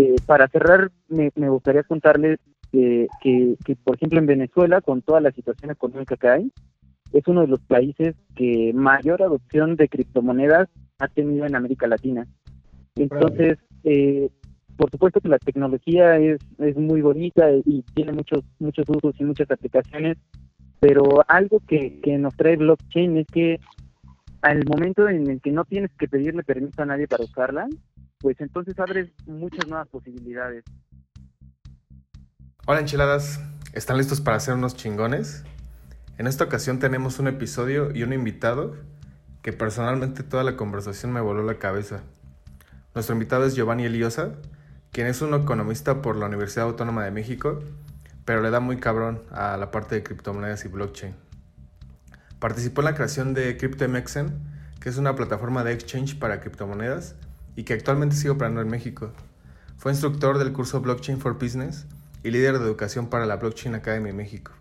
Eh, para cerrar, me, gustaría contarles que, por ejemplo, en Venezuela, con toda la situación económica que hay, es uno de los países que mayor adopción de criptomonedas ha tenido en América Latina. Entonces, eh, por supuesto que la tecnología es, es muy bonita y tiene muchos muchos usos y muchas aplicaciones, pero algo que, que nos trae blockchain es que al momento en el que no tienes que pedirle permiso a nadie para usarla, pues entonces abres muchas nuevas posibilidades. Hola enchiladas, ¿están listos para hacer unos chingones? En esta ocasión tenemos un episodio y un invitado que personalmente toda la conversación me voló la cabeza. Nuestro invitado es Giovanni Eliosa, quien es un economista por la Universidad Autónoma de México, pero le da muy cabrón a la parte de criptomonedas y blockchain. Participó en la creación de CryptoMexen, que es una plataforma de exchange para criptomonedas y que actualmente sigue operando en México. Fue instructor del curso Blockchain for Business y líder de educación para la Blockchain Academy México.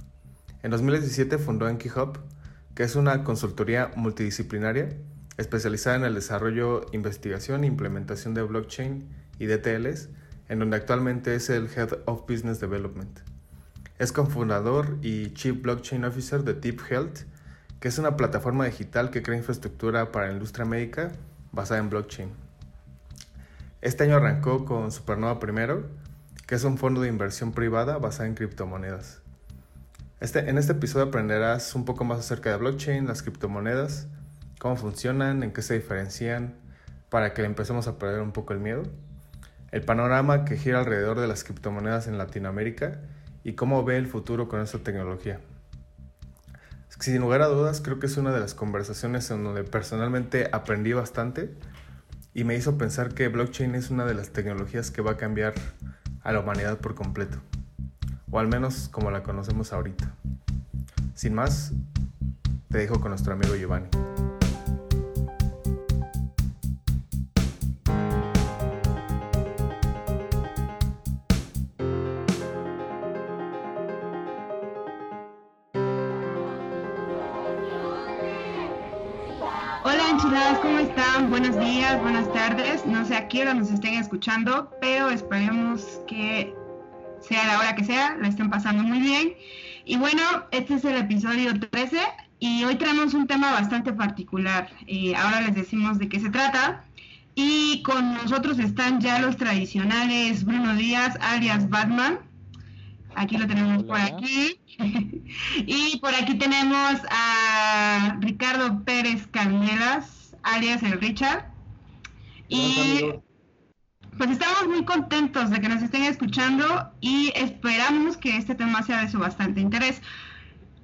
En 2017 fundó EnkiHub, que es una consultoría multidisciplinaria especializada en el desarrollo, investigación e implementación de blockchain y DTLs, en donde actualmente es el Head of Business Development. Es cofundador y Chief Blockchain Officer de Deep Health, que es una plataforma digital que crea infraestructura para la industria médica basada en blockchain. Este año arrancó con Supernova Primero, que es un fondo de inversión privada basado en criptomonedas. Este, en este episodio aprenderás un poco más acerca de blockchain, las criptomonedas, cómo funcionan, en qué se diferencian, para que le empecemos a perder un poco el miedo, el panorama que gira alrededor de las criptomonedas en Latinoamérica y cómo ve el futuro con esta tecnología. Sin lugar a dudas, creo que es una de las conversaciones en donde personalmente aprendí bastante y me hizo pensar que blockchain es una de las tecnologías que va a cambiar a la humanidad por completo, o al menos como la conocemos ahorita. Sin más, te dejo con nuestro amigo Giovanni. ¿Cómo están? Buenos días, buenas tardes. No sé a qué hora nos estén escuchando, pero esperemos que sea la hora que sea, la estén pasando muy bien. Y bueno, este es el episodio 13 y hoy traemos un tema bastante particular. Eh, ahora les decimos de qué se trata. Y con nosotros están ya los tradicionales Bruno Díaz, alias Batman. Aquí lo tenemos por aquí. y por aquí tenemos a Ricardo Pérez Canelas alias el Richard. Y pues estamos muy contentos de que nos estén escuchando y esperamos que este tema sea de su bastante interés.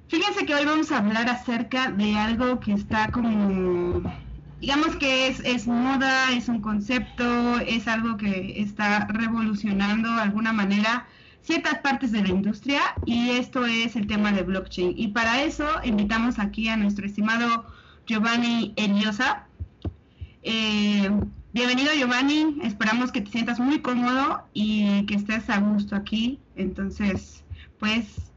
Fíjense que hoy vamos a hablar acerca de algo que está como, digamos que es, es moda, es un concepto, es algo que está revolucionando de alguna manera ciertas partes de la industria y esto es el tema de blockchain. Y para eso invitamos aquí a nuestro estimado Giovanni Eliosa. Eh, bienvenido Giovanni, esperamos que te sientas muy cómodo y que estés a gusto aquí. Entonces, pues,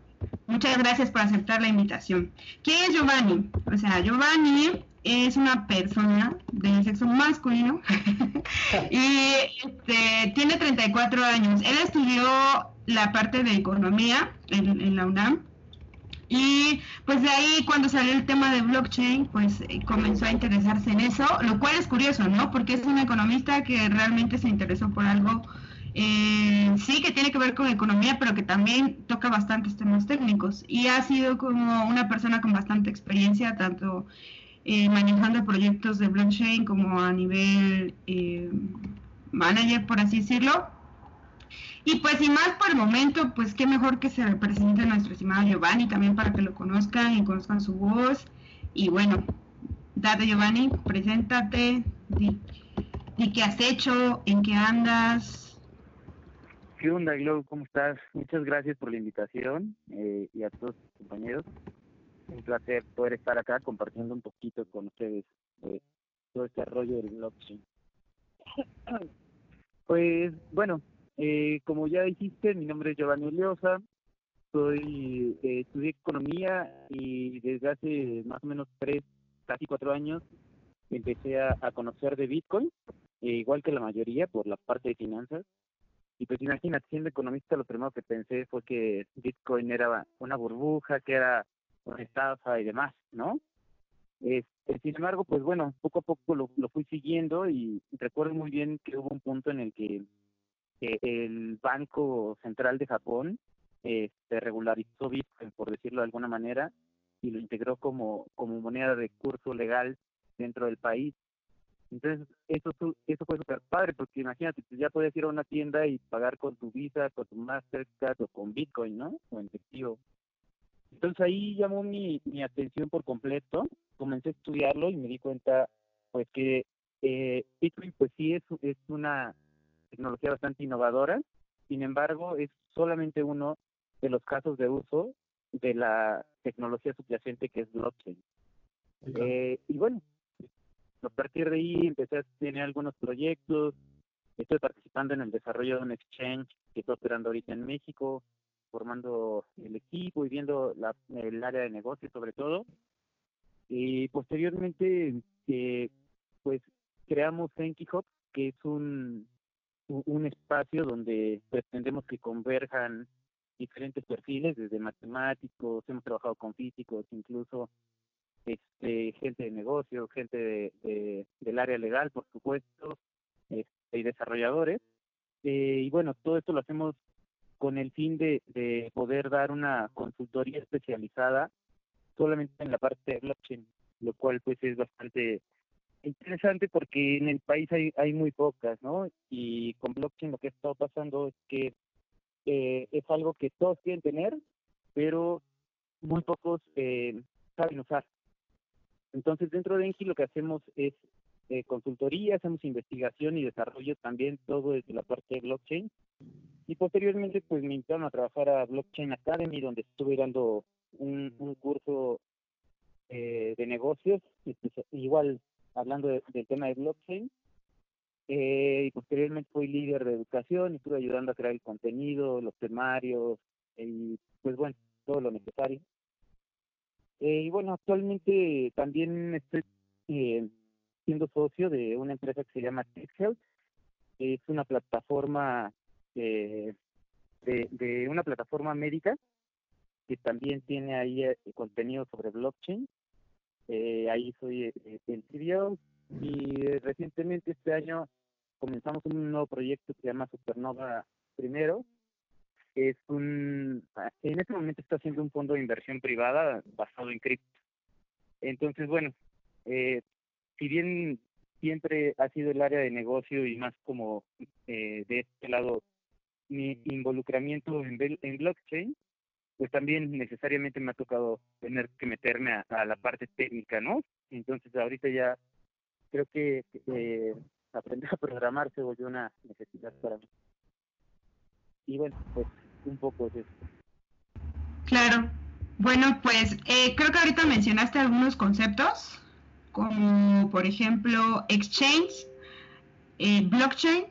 muchas gracias por aceptar la invitación. ¿Quién es Giovanni? O sea, Giovanni es una persona del sexo masculino y este, tiene 34 años. Él estudió la parte de economía en la UNAM y pues de ahí cuando salió el tema de blockchain, pues eh, comenzó a interesarse en eso, lo cual es curioso, ¿no? Porque es un economista que realmente se interesó por algo, eh, sí que tiene que ver con economía, pero que también toca bastantes temas técnicos. Y ha sido como una persona con bastante experiencia, tanto eh, manejando proyectos de blockchain como a nivel manager, por así decirlo y pues sin más por el momento, pues qué mejor que se represente a nuestro estimado Giovanni también para que lo conozcan y conozcan su voz. Y bueno, date Giovanni, preséntate, di, qué has hecho, en qué andas. ¿Qué onda, Glo? ¿Cómo estás? Muchas gracias por la invitación eh, y a todos los compañeros. Un placer poder estar acá compartiendo un poquito con ustedes eh, todo este rollo del blockchain. Pues bueno, eh, como ya dijiste, mi nombre es Giovanni Leosa, soy, eh, estudié economía y desde hace más o menos tres, casi cuatro años empecé a, conocer de Bitcoin, eh, igual que la mayoría por la parte de finanzas. Y pues imagínate, siendo economista, lo primero que pensé fue que Bitcoin era una burbuja, que era una estafa y demás, ¿no? Este, sin embargo, pues bueno, poco a poco lo, fui siguiendo y recuerdo muy bien que hubo un punto en el que el Banco Central de Japón este, regularizó Bitcoin, por decirlo de alguna manera, y lo integró como, como moneda de curso legal dentro del país. Entonces, eso, eso fue súper padre, porque imagínate, pues ya podías ir a una tienda y pagar con tu Visa, con tu Mastercard o con Bitcoin, ¿no? O en efectivo. Entonces ahí llamó mi, mi atención por completo, comencé a estudiarlo y me di cuenta, pues que eh, Bitcoin, pues sí es, es una tecnología bastante innovadora, sin embargo, es solamente uno de los casos de uso de la tecnología subyacente que es blockchain. Eh, y bueno, a partir de ahí empecé a tener algunos proyectos, estoy participando en el desarrollo de un exchange que está operando ahorita en México, formando el equipo y viendo la, el área de negocio sobre todo. Y posteriormente, eh, pues creamos Enki que es un, un espacio donde pretendemos que converjan diferentes perfiles, desde matemáticos, hemos trabajado con físicos, incluso este, gente de negocio, gente de, del área legal, por supuesto, este, y desarrolladores. Eh, y bueno, todo esto lo hacemos con el fin de, de poder dar una consultoría especializada solamente en la parte de blockchain, lo cual pues es bastante interesante porque en el país hay, muy pocas, ¿no? Y con blockchain lo que ha estado pasando es que eh, es algo que todos quieren tener, pero muy pocos eh, saben usar. Entonces, dentro de Enki lo que hacemos es eh, consultoría, hacemos investigación y desarrollo también todo desde la parte de blockchain. Y posteriormente, pues me invitaron a trabajar a Blockchain Academy, donde estuve dando un, un curso eh, de negocios, igual hablando del tema de blockchain. Eh, y posteriormente fui líder de educación y estuve ayudando a crear el contenido, los temarios y pues bueno, todo lo necesario. Eh, y bueno, actualmente también estoy eh, siendo socio de una empresa que se llama TechHealth. Es una plataforma de, de una plataforma médica que también tiene ahí contenido sobre blockchain. Ahí soy el CEO y recientemente este año comenzamos un nuevo proyecto que se llama Supernova Primero. Es un, en este momento está haciendo un fondo de inversión privada basado en cripto. Entonces, bueno, eh, si bien siempre ha sido el área de negocio y más como eh, de este lado mi involucramiento en, en blockchain, pues también necesariamente me ha tocado tener que meterme a, la parte técnica, ¿no? Entonces ahorita ya creo que eh, aprender a programar se volvió una necesidad para mí. Y bueno, pues un poco es eso. Claro. Bueno, pues eh, creo que ahorita mencionaste algunos conceptos, como por ejemplo exchange, eh, blockchain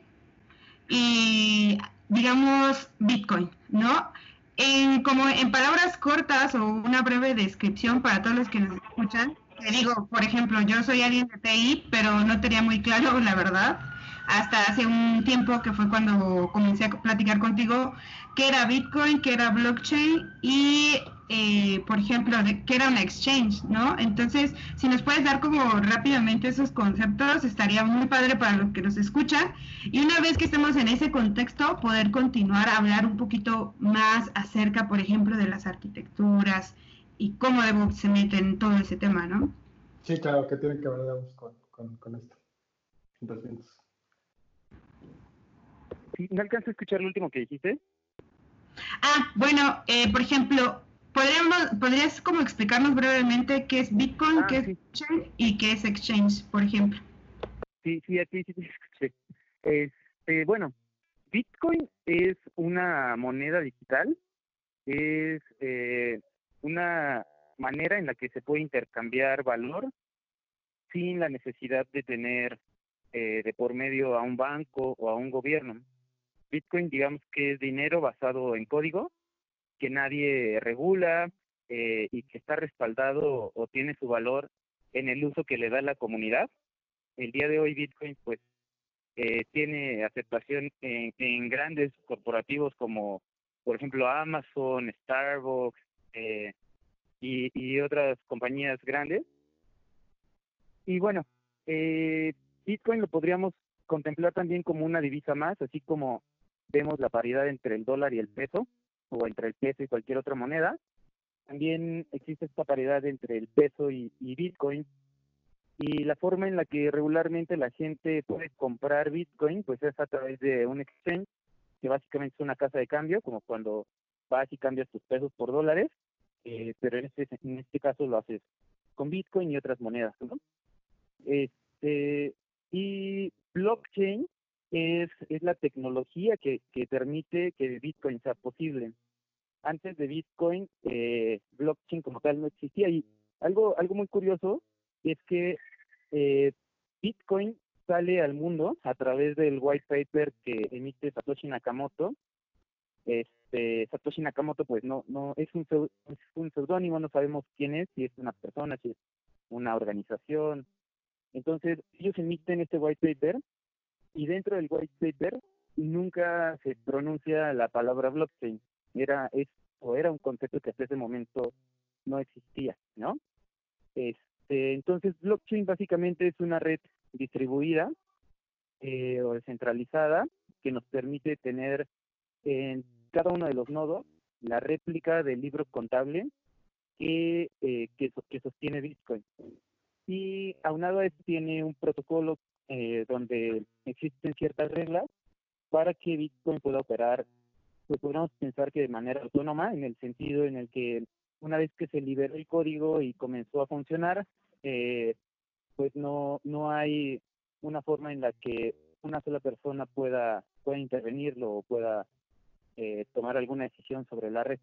y digamos Bitcoin, ¿no? En, como en palabras cortas o una breve descripción para todos los que nos escuchan, te digo, por ejemplo, yo soy alguien de TI, pero no tenía muy claro, la verdad, hasta hace un tiempo que fue cuando comencé a platicar contigo, qué era Bitcoin, qué era blockchain y, eh, por ejemplo, qué era una exchange, ¿no? Entonces, si nos puedes dar como rápidamente esos conceptos, estaría muy padre para los que nos escuchan. Y una vez que estemos en ese contexto, poder continuar a hablar un poquito más acerca, por ejemplo, de las arquitecturas, y cómo DevOps se mete en todo ese tema, ¿no? Sí, claro, que tiene que ver DevOps con, con, con esto. Sí, ¿No alcanzo a escuchar lo último que dijiste? Ah, bueno, eh, por ejemplo, ¿podríamos, ¿podrías como explicarnos brevemente qué es Bitcoin, ah, qué es Exchange y qué es Exchange, por ejemplo? Sí, sí, aquí sí te escuché. Este, bueno, Bitcoin es una moneda digital, es eh, una manera en la que se puede intercambiar valor sin la necesidad de tener eh, de por medio a un banco o a un gobierno. Bitcoin, digamos que es dinero basado en código que nadie regula eh, y que está respaldado o tiene su valor en el uso que le da la comunidad. El día de hoy Bitcoin pues eh, tiene aceptación en, grandes corporativos como, por ejemplo, Amazon, Starbucks eh, y, otras compañías grandes. Y bueno, eh, Bitcoin lo podríamos contemplar también como una divisa más, así como vemos la paridad entre el dólar y el peso, o entre el peso y cualquier otra moneda. También existe esta paridad entre el peso y Bitcoin, y la forma en la que regularmente la gente puede comprar Bitcoin, pues es a través de un exchange, que básicamente es una casa de cambio, como cuando vas y cambias tus pesos por dólares, eh, pero en este, en este caso lo haces con Bitcoin y otras monedas, ¿no? Este, y blockchain es, es la tecnología que, que permite que Bitcoin sea posible. Antes de Bitcoin, eh, blockchain como tal no existía y algo, algo muy curioso es que eh, Bitcoin sale al mundo a través del white paper que emite Satoshi Nakamoto. Este, Satoshi Nakamoto, pues no, no es un, es un seudónimo, no sabemos quién es, si es una persona, si es una organización. Entonces, ellos emiten este white paper y dentro del white paper nunca se pronuncia la palabra blockchain. Era, es, o era un concepto que hasta ese momento no existía, ¿no? Este, entonces, blockchain básicamente es una red distribuida eh, o descentralizada que nos permite tener en cada uno de los nodos la réplica del libro contable que, eh, que, sostiene Bitcoin. Y aunado a esto tiene un protocolo eh, donde existen ciertas reglas para que Bitcoin pueda operar, pues podríamos pensar que de manera autónoma, en el sentido en el que una vez que se liberó el código y comenzó a funcionar, eh, pues no, no hay una forma en la que una sola persona pueda, pueda intervenirlo o pueda eh, tomar alguna decisión sobre la red.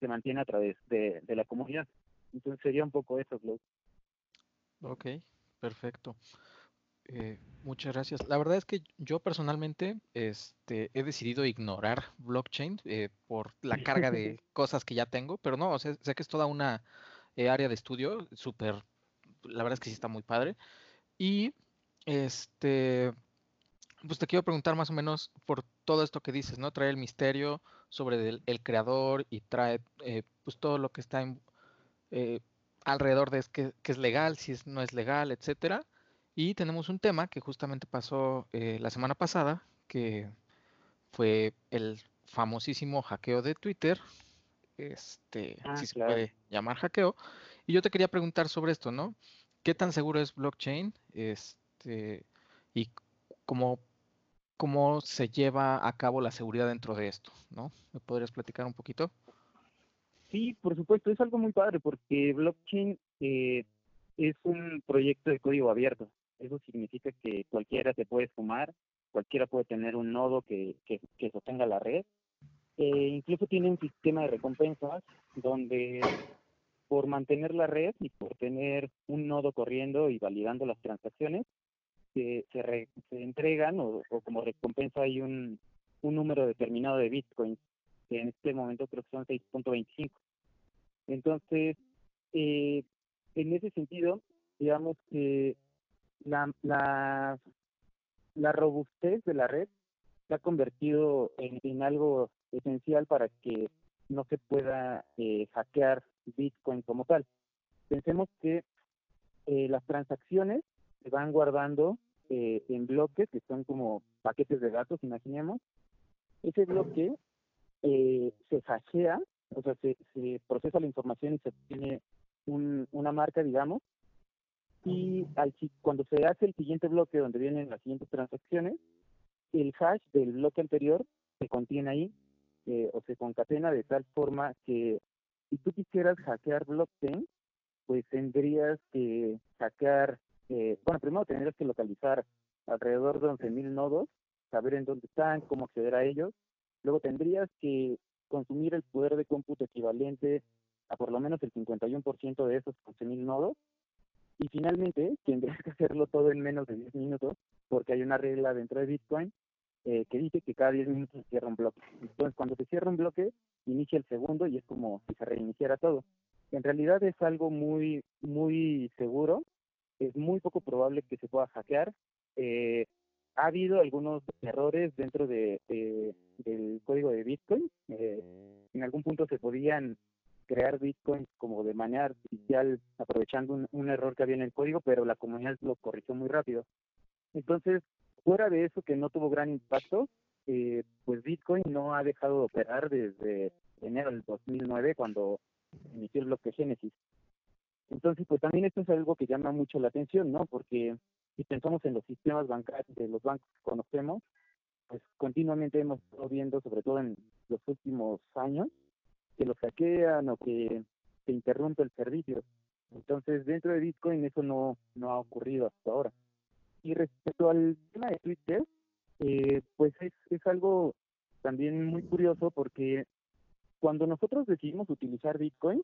Se mantiene a través de, la comunidad. Entonces sería un poco eso, Glo. Ok, perfecto. Eh, muchas gracias. La verdad es que yo personalmente este, he decidido ignorar blockchain eh, por la carga de cosas que ya tengo, pero no, sé que es toda una área de estudio súper la verdad es que sí está muy padre. Y este, pues te quiero preguntar más o menos por todo esto que dices, ¿no? Trae el misterio sobre el, creador y trae eh, pues todo lo que está eh, alrededor de es que, es legal, si es, no es legal, etcétera. Y tenemos un tema que justamente pasó eh, la semana pasada, que fue el famosísimo hackeo de Twitter, este, ah, si se puede llamar hackeo. Y yo te quería preguntar sobre esto, ¿no? ¿Qué tan seguro es blockchain? Este, y cómo, cómo se lleva a cabo la seguridad dentro de esto, ¿no? ¿Me podrías platicar un poquito? Sí, por supuesto, es algo muy padre porque blockchain eh, es un proyecto de código abierto. Eso significa que cualquiera se puede sumar, cualquiera puede tener un nodo que, que, que sostenga la red eh, incluso tiene un sistema de recompensas donde por mantener la red y por tener un nodo corriendo y validando las transacciones, se, se, entregan o, como recompensa hay un, un número determinado de bitcoins, que en este momento creo que son 6.25. Entonces, eh, en ese sentido, digamos que la, la, robustez de la red se ha convertido en, en algo esencial para que no se pueda eh, hackear Bitcoin como tal. Pensemos que eh, las transacciones se van guardando eh, en bloques que son como paquetes de datos, imaginemos. Ese bloque se hackea, o sea, se, procesa la información y se tiene una marca, digamos, y al, cuando se hace el siguiente bloque donde vienen las siguientes transacciones, el hash del bloque anterior se contiene ahí eh, o se concatena de tal forma que si tú quisieras hackear blockchain, pues tendrías que hackear, eh, bueno, primero tendrías que localizar alrededor de 11.000 nodos, saber en dónde están, cómo acceder a ellos. Luego tendrías que consumir el poder de cómputo equivalente a por lo menos el 51% de esos 11.000 nodos. Y finalmente tendrías que hacerlo todo en menos de 10 minutos, porque hay una regla dentro de Bitcoin eh, que dice que cada 10 minutos se cierra un bloque. Entonces, cuando se cierra un bloque, inicia el segundo y es como si se reiniciara todo. En realidad es algo muy, muy seguro. Es muy poco probable que se pueda hackear. Eh, ha habido algunos errores dentro de, del código de Bitcoin. Eh, en algún punto se podían crear Bitcoin como de manera artificial aprovechando un, error que había en el código, pero la comunidad lo corrigió muy rápido. Entonces, fuera de eso que no tuvo gran impacto, eh, pues Bitcoin no ha dejado de operar desde enero del 2009 cuando inició el bloque Génesis. Entonces, pues también esto es algo que llama mucho la atención, ¿no? Porque si pensamos en los sistemas bancarios de los bancos que conocemos, pues continuamente hemos estado viendo, sobre todo en los últimos años, que los hackean o que se interrumpe el servicio. Entonces, dentro de Bitcoin eso no, no ha ocurrido hasta ahora. Y respecto al tema de Twitter, eh, pues es, es algo también muy curioso porque cuando nosotros decidimos utilizar Bitcoin,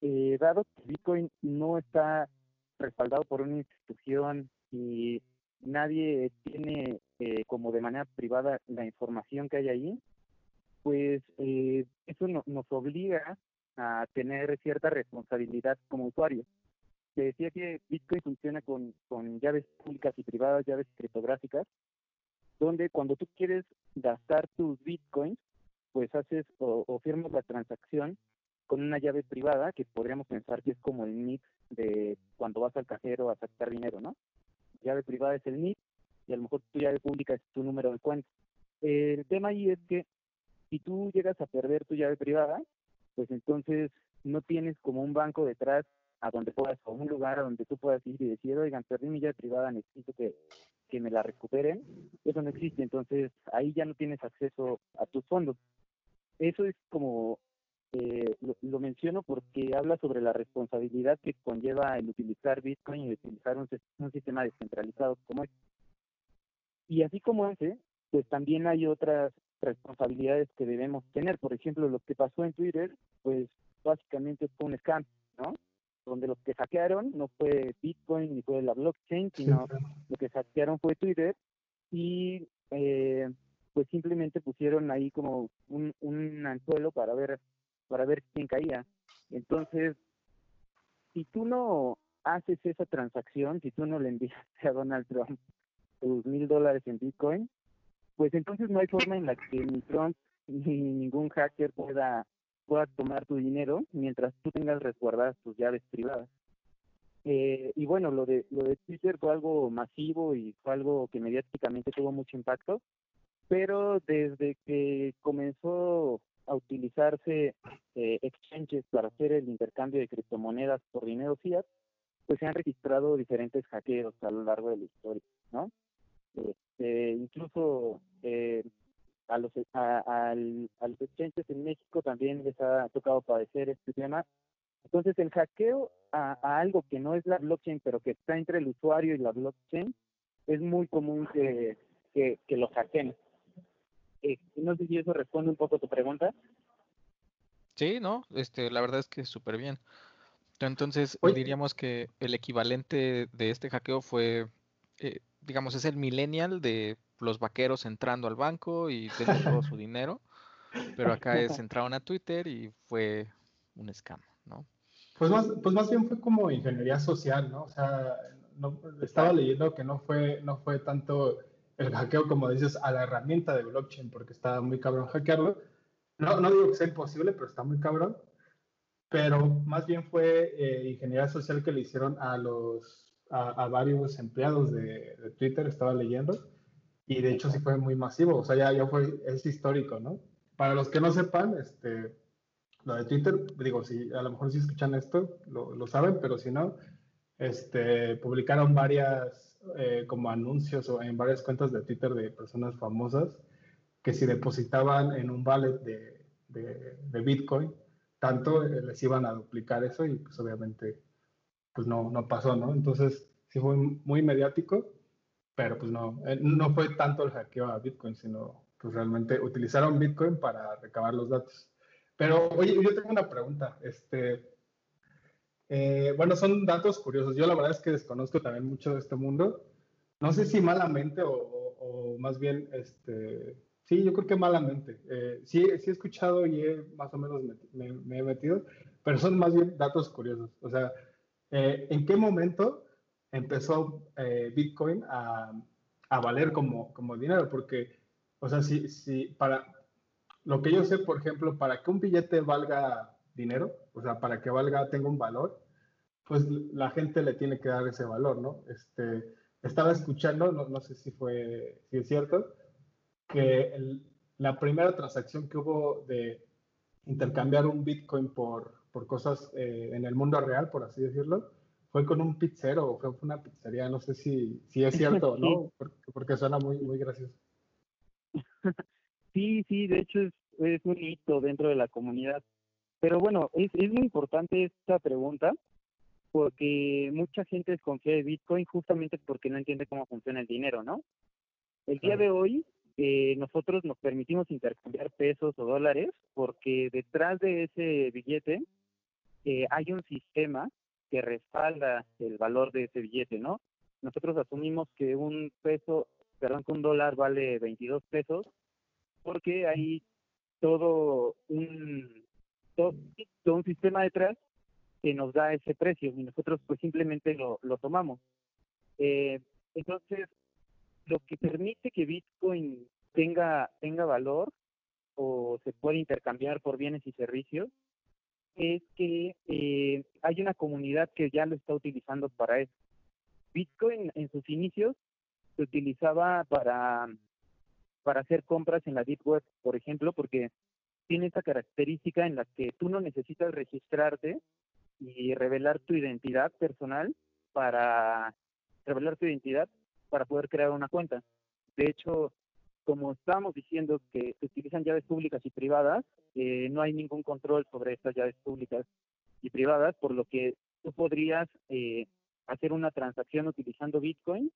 eh, dado que Bitcoin no está respaldado por una institución y nadie tiene eh, como de manera privada la información que hay ahí, pues eh, eso nos obliga a tener cierta responsabilidad como usuario. Se decía que Bitcoin funciona con, con llaves públicas y privadas, llaves criptográficas, donde cuando tú quieres gastar tus Bitcoins, pues haces o, o firmas la transacción con una llave privada que podríamos pensar que es como el NIP de cuando vas al cajero a sacar dinero, ¿no? llave privada es el NIP y a lo mejor tu llave pública es tu número de cuenta. El tema ahí es que si tú llegas a perder tu llave privada, pues entonces no tienes como un banco detrás a donde puedas, o un lugar a donde tú puedas ir y decir, oigan, perdí mi llave privada, necesito que, que me la recuperen. Eso no existe, entonces ahí ya no tienes acceso a tus fondos. Eso es como eh, lo, menciono porque habla sobre la responsabilidad que conlleva el utilizar Bitcoin y utilizar un, sistema descentralizado como este. Y así como ese, pues también hay otras responsabilidades que debemos tener. Por ejemplo, lo que pasó en Twitter, pues básicamente fue un scam, ¿no? Donde lo que hackearon no fue Bitcoin ni fue la blockchain, sino lo que hackearon fue Twitter y eh, pues simplemente pusieron ahí como un, un anzuelo para ver para ver quién caía. Entonces, si tú no haces esa transacción, si tú no le envías a Donald Trump tus mil dólares en Bitcoin, pues entonces no hay forma en la que ni Trump ni ningún hacker pueda pueda tomar tu dinero mientras tú tengas resguardadas tus llaves privadas. Eh, y bueno, lo de lo de Twitter fue algo masivo y fue algo que mediáticamente tuvo mucho impacto, pero desde que comenzó a utilizarse eh, exchanges para hacer el intercambio de criptomonedas por dinero fiat, pues se han registrado diferentes hackeos a lo largo de la historia, ¿no? Este, incluso eh, a los a, los exchanges en México también les ha tocado padecer este tema. Entonces el hackeo a, algo que no es la blockchain, pero que está entre el usuario y la blockchain, es muy común que, que, que lo hackeen. Eh, no sé si eso responde un poco a tu pregunta. Sí, no, este, la verdad es que súper bien. Entonces, diríamos que el equivalente de este hackeo fue, eh, digamos, es el millennial de los vaqueros entrando al banco y teniendo todo su dinero, pero acá es entraron a Twitter y fue un scam, ¿no? Pues más, pues más bien fue como ingeniería social, ¿no? O sea, no, estaba leyendo que no fue, no fue tanto el hackeo, como dices, a la herramienta de blockchain, porque está muy cabrón hackearlo. No, no digo que sea imposible, pero está muy cabrón. Pero más bien fue eh, ingeniería social que le hicieron a los a, varios empleados de, Twitter, estaba leyendo, y de hecho sí fue muy masivo, o sea, ya, ya fue, es histórico, ¿no? Para los que no sepan, este, lo de Twitter, digo, si a lo mejor si escuchan esto, lo, lo saben, pero si no, este, publicaron varias eh, como anuncios o en varias cuentas de Twitter de personas famosas que si depositaban en un wallet de, de, Bitcoin, tanto eh, les iban a duplicar eso y pues obviamente pues no, no pasó, ¿no? Entonces sí fue muy mediático, pero pues no, eh, no fue tanto el hackeo a Bitcoin, sino pues realmente utilizaron Bitcoin para recabar los datos. Pero oye, yo tengo una pregunta, este, eh, bueno, son datos curiosos. Yo la verdad es que desconozco también mucho de este mundo. No sé si malamente o, más bien, este, sí, yo creo que malamente. Eh, sí, sí he escuchado y he, más o menos me, he metido, pero son más bien datos curiosos. O sea, eh, ¿en qué momento empezó Bitcoin a, a valer como, como dinero, porque, o sea, si, si para lo que yo sé, por ejemplo, para que un billete valga dinero, o sea, para que valga, tenga un valor, pues la gente le tiene que dar ese valor, ¿no? Este, estaba escuchando, no, no sé si fue, si es cierto, que la primera transacción que hubo de intercambiar un Bitcoin por, por cosas eh, en el mundo real, por así decirlo, fue con un pizzero fue una pizzería, no sé si, si es cierto o no, porque, suena muy, muy gracioso. Sí, sí, de hecho es, es un hito dentro de la comunidad. Pero bueno, es, es muy importante esta pregunta porque mucha gente desconfía de Bitcoin justamente porque no entiende cómo funciona el dinero, ¿no? El día de hoy eh, nosotros nos permitimos intercambiar pesos o dólares porque detrás de ese billete eh, hay un sistema que respalda el valor de ese billete, ¿no? Nosotros asumimos que un peso, perdón, que un dólar vale 22 pesos porque hay todo un todo, un sistema detrás que nos da ese precio y nosotros pues simplemente lo, lo tomamos. Eh, entonces, lo que permite que Bitcoin tenga, tenga valor o se pueda intercambiar por bienes y servicios es que eh, hay una comunidad que ya lo está utilizando para eso. Bitcoin en sus inicios se utilizaba para, para hacer compras en la Deep Web, por ejemplo, porque tiene esa característica en la que tú no necesitas registrarte y revelar tu identidad personal para revelar tu identidad para poder crear una cuenta. De hecho, como estábamos diciendo que se utilizan llaves públicas y privadas, eh, no hay ningún control sobre estas llaves públicas y privadas, por lo que tú podrías eh, hacer una transacción utilizando Bitcoin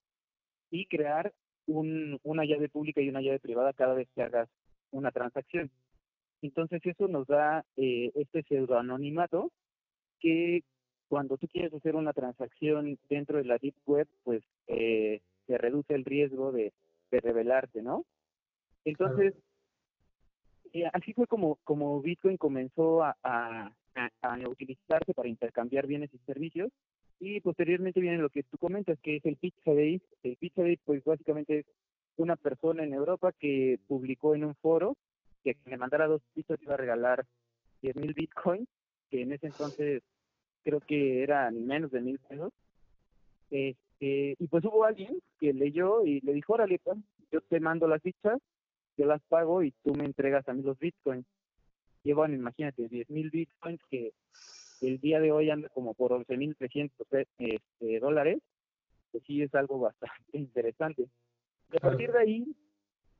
y crear un, una llave pública y una llave privada cada vez que hagas una transacción. Entonces eso nos da eh, este pseudoanonimato que cuando tú quieres hacer una transacción dentro de la Deep Web, pues eh, se reduce el riesgo de, de revelarte, ¿no? Entonces, eh, así fue como, como Bitcoin comenzó a, a, utilizarse para intercambiar bienes y servicios. Y posteriormente viene lo que tú comentas, que es el Pizza Day. El Pizza Day, pues básicamente es una persona en Europa que publicó en un foro que me mandara dos pizzas iba a regalar 10 mil bitcoins, que en ese entonces creo que eran menos de mil pesos. Este, y pues hubo alguien que leyó y le dijo, órale, pues, yo te mando las fichas, yo las pago y tú me entregas a mí los bitcoins. Bueno, imagínate, 10 mil bitcoins que el día de hoy anda como por 11.300 este, dólares, pues sí es algo bastante interesante. Y a partir de ahí,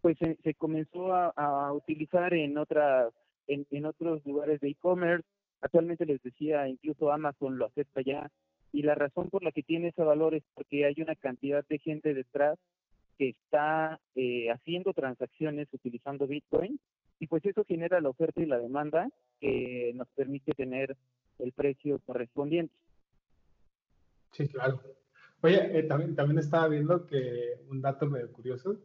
pues se, comenzó a, utilizar en otras en, en otros lugares de e-commerce. Actualmente les decía, incluso Amazon lo acepta ya. Y la razón por la que tiene ese valor es porque hay una cantidad de gente detrás que está eh, haciendo transacciones utilizando Bitcoin y pues eso genera la oferta y la demanda que nos permite tener el precio correspondiente. Sí, claro. Oye, eh, también, también estaba viendo que un dato medio curioso,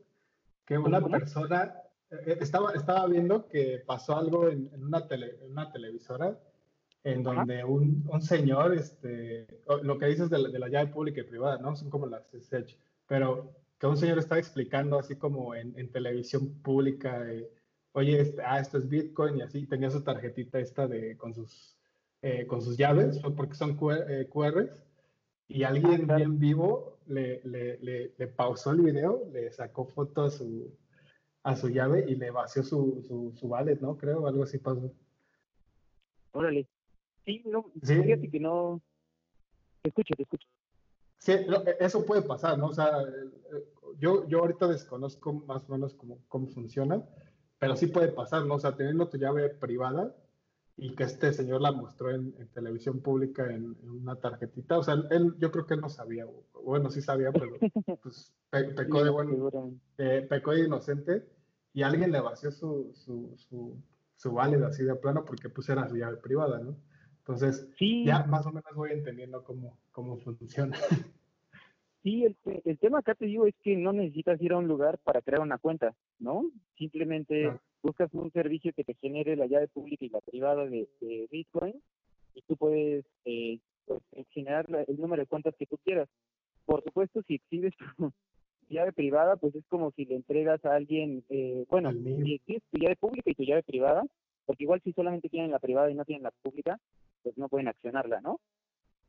que una persona, eh, estaba, estaba viendo que pasó algo en, una, tele, en una televisora en donde un, un, señor, este, lo que dices de la, de la, llave pública y privada, ¿no? Son como las SSH, pero que un señor estaba explicando así como en, en televisión pública, oye, este, ah, esto es Bitcoin y así, tenía su tarjetita esta de, con, sus, eh, con sus llaves, porque son QR, eh, QRs, y alguien ah, bien vivo le, le, le, pausó el video, le sacó foto a su, a su llave y le vació su, su, su wallet, ¿no? Creo, algo así pasó. Órale. Sí, no, ¿Sí? fíjate que no... Te escucho, te escucho. Sí, e, eso puede pasar, ¿no? O sea, yo, yo ahorita desconozco más o menos cómo, cómo funciona, pero sí puede pasar, ¿no? O sea, teniendo tu llave privada y que este señor la mostró en, televisión pública en, una tarjetita, o sea, él, yo creo que él no sabía, bueno, sí sabía, pero pues pecó de bueno, eh, pecó de inocente y alguien le vació su, su, su, su así de plano porque pues era su llave privada, ¿no? Entonces, ya más o menos voy entendiendo cómo, cómo funciona. Sí, el, el, tema acá te digo es que no necesitas ir a un lugar para crear una cuenta, ¿no? Simplemente buscas un servicio que te genere la llave pública y la privada de, Bitcoin y tú puedes eh, pues, generar el número de cuentas que tú quieras. Por supuesto, si exhibes tu, llave privada, pues es como si le entregas a alguien, eh, bueno, si tienes tu llave pública y tu llave privada, porque igual si solamente tienen la privada y no tienen la pública, pues no pueden accionarla, ¿no?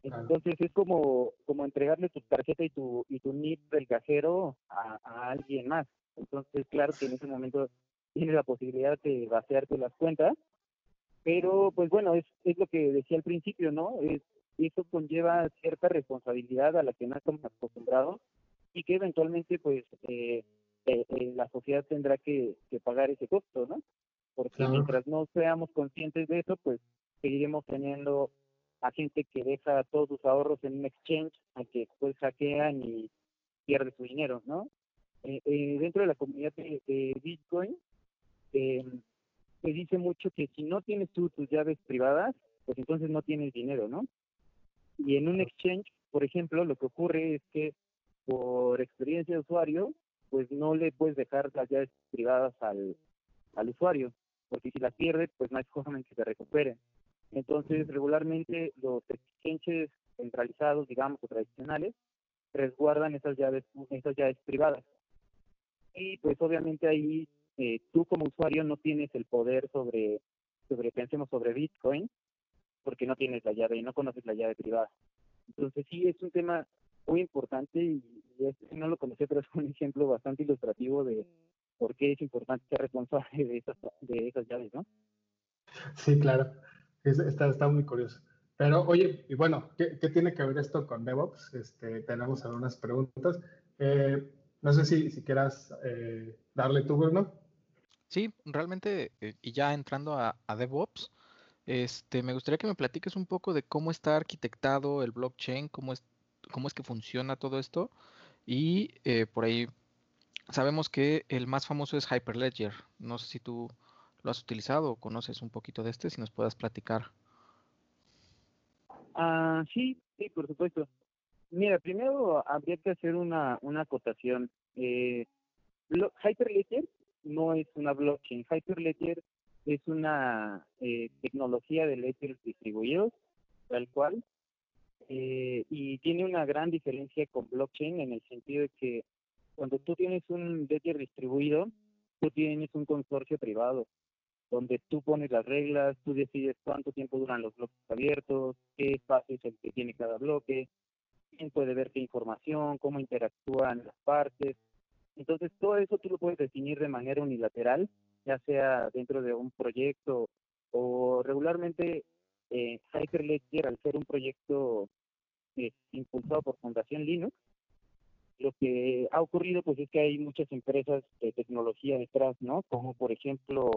Entonces es como, como entregarle tu tarjeta y tu, y tu NIP del cajero a, alguien más. Entonces, claro que en ese momento tienes la posibilidad de vaciarte las cuentas, pero pues bueno, es, es lo que decía al principio, ¿no? Es, eso conlleva cierta responsabilidad a la que no estamos acostumbrados y que eventualmente pues eh, eh, eh, la sociedad tendrá que, pagar ese costo, ¿no? Porque mientras no seamos conscientes de eso, pues seguiremos teniendo a gente que deja todos sus ahorros en un exchange, a que después hackean y pierde su dinero, ¿no? dentro de la comunidad de, Bitcoin, se dice mucho que si no tienes tú tus llaves privadas, pues entonces no tienes dinero, ¿no? Y en un exchange, por ejemplo, lo que ocurre es que por experiencia de usuario, pues no le puedes dejar las llaves privadas al, al usuario, porque si las pierde, pues no hay forma en que se recupere. Entonces, regularmente los exchanges centralizados, digamos, o tradicionales, resguardan esas llaves, esas llaves privadas. Y pues obviamente ahí eh, tú como usuario no tienes el poder sobre, sobre, pensemos sobre Bitcoin, porque no tienes la llave y no conoces la llave privada. Entonces sí, es un tema muy importante y, este no lo conocí, pero es un ejemplo bastante ilustrativo de por qué es importante ser responsable de esas, de esas llaves, ¿no? Sí, claro. Está, está muy curioso. Pero oye, y bueno, ¿qué, tiene que ver esto con DevOps? Este, tenemos algunas preguntas. Eh, no sé si, si quieras eh, darle tu, Bruno. Sí, realmente, eh, y ya entrando a, a DevOps, este, me gustaría que me platiques un poco de cómo está arquitectado el blockchain, cómo es, cómo es que funciona todo esto. Y por ahí sabemos que el más famoso es Hyperledger. No sé si tú lo has utilizado o conoces un poquito de este, si nos puedas platicar. Ah, sí, sí, por supuesto. Mira, primero habría que hacer una, una acotación. Eh, Hyperledger no es una blockchain. Hyperledger es una eh, tecnología de ledgers distribuidos, tal cual, eh, y tiene una gran diferencia con blockchain en el sentido de que cuando tú tienes un ledger distribuido, tú tienes un consorcio privado, donde tú pones las reglas, tú decides cuánto tiempo duran los bloques abiertos, qué espacio es el que tiene cada bloque, quién puede ver qué información, cómo interactúan las partes. Entonces, todo eso tú lo puedes definir de manera unilateral ya sea dentro de un proyecto o regularmente eh, Hyperledger, al ser un proyecto eh, impulsado por Fundación Linux, lo que ha ocurrido pues es que hay muchas empresas de tecnología detrás, ¿no? Como por ejemplo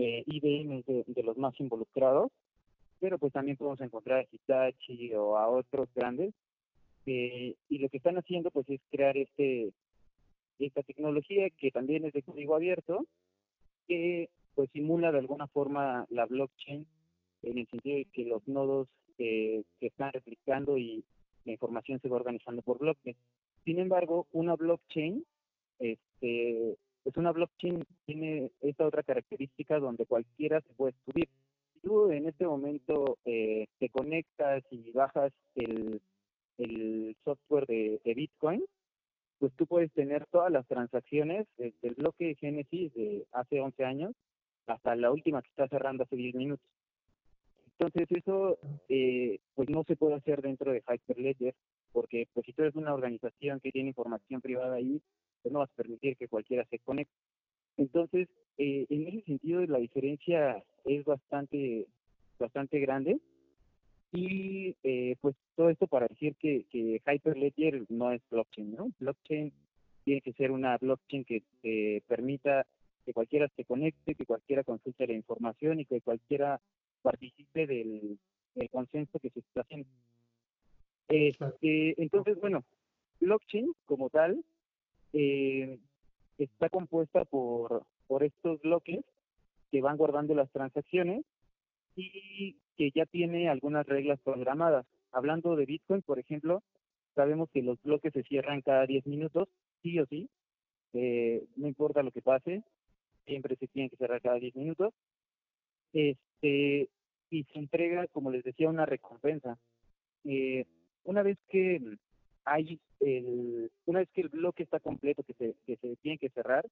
eh, IBM de, de, los más involucrados, pero pues también podemos encontrar a Hitachi o a otros grandes. Eh, y lo que están haciendo pues es crear este esta tecnología que también es de código abierto que pues simula de alguna forma la blockchain en el sentido de que los nodos eh, se están replicando y la información se va organizando por bloques. Sin embargo, una blockchain, este, pues una blockchain tiene esta otra característica donde cualquiera se puede subir. Si tú en este momento eh, te conectas y bajas el, el software de, de Bitcoin, pues tú puedes tener todas las transacciones desde el bloque de Génesis de hace 11 años hasta la última que está cerrando hace 10 minutos. Entonces eso eh, pues no se puede hacer dentro de Hyperledger porque pues si tú eres una organización que tiene información privada ahí, pues no vas a permitir que cualquiera se conecte. Entonces, eh, en ese sentido la diferencia es bastante bastante grande y eh, pues todo esto para decir que, que Hyperledger no es blockchain, ¿no? Blockchain tiene que ser una blockchain que te permita que cualquiera se conecte, que cualquiera consulte la información y que cualquiera participe del, consenso que se está haciendo. Este, entonces, bueno, blockchain como tal eh, está compuesta por, por estos bloques que van guardando las transacciones y que ya tiene algunas reglas programadas. Hablando de Bitcoin, por ejemplo, sabemos que los bloques se cierran cada 10 minutos, sí o sí, eh, no importa lo que pase, siempre se tienen que cerrar cada 10 minutos. Este, y se entrega, como les decía, una recompensa. Eh, una vez que hay el, una vez que el bloque está completo, que se, que se tiene que cerrar,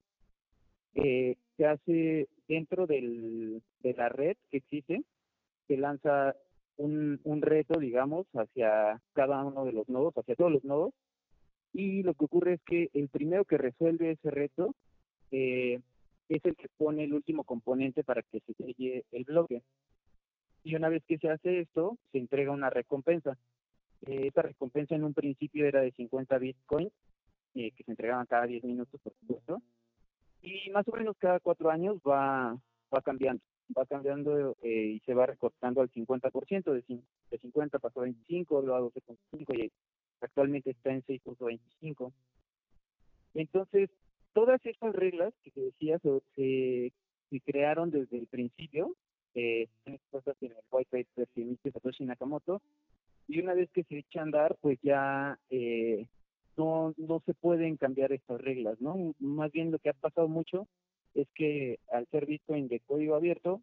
eh, se hace dentro del, de la red que existe, se lanza un, un reto, digamos, hacia cada uno de los nodos, hacia todos los nodos, y lo que ocurre es que el primero que resuelve ese reto eh, es el que pone el último componente para que se selle el bloque. Y una vez que se hace esto, se entrega una recompensa. Eh, esta recompensa en un principio era de 50 bitcoins, eh, que se entregaban cada 10 minutos, por supuesto. Y más o menos cada cuatro años va, va cambiando. Va cambiando eh, y se va recortando al 50%, de, de 50 pasó a 25, luego a 12.5 y actualmente está en 6.25. Entonces, todas estas reglas que te decía se, se, crearon desde el principio, eh, expuestas en el white paper de Satoshi Nakamoto, y una vez que se echa a andar, pues ya eh, no, no se pueden cambiar estas reglas, ¿no? Más bien lo que ha pasado mucho es que al ser Bitcoin de código abierto,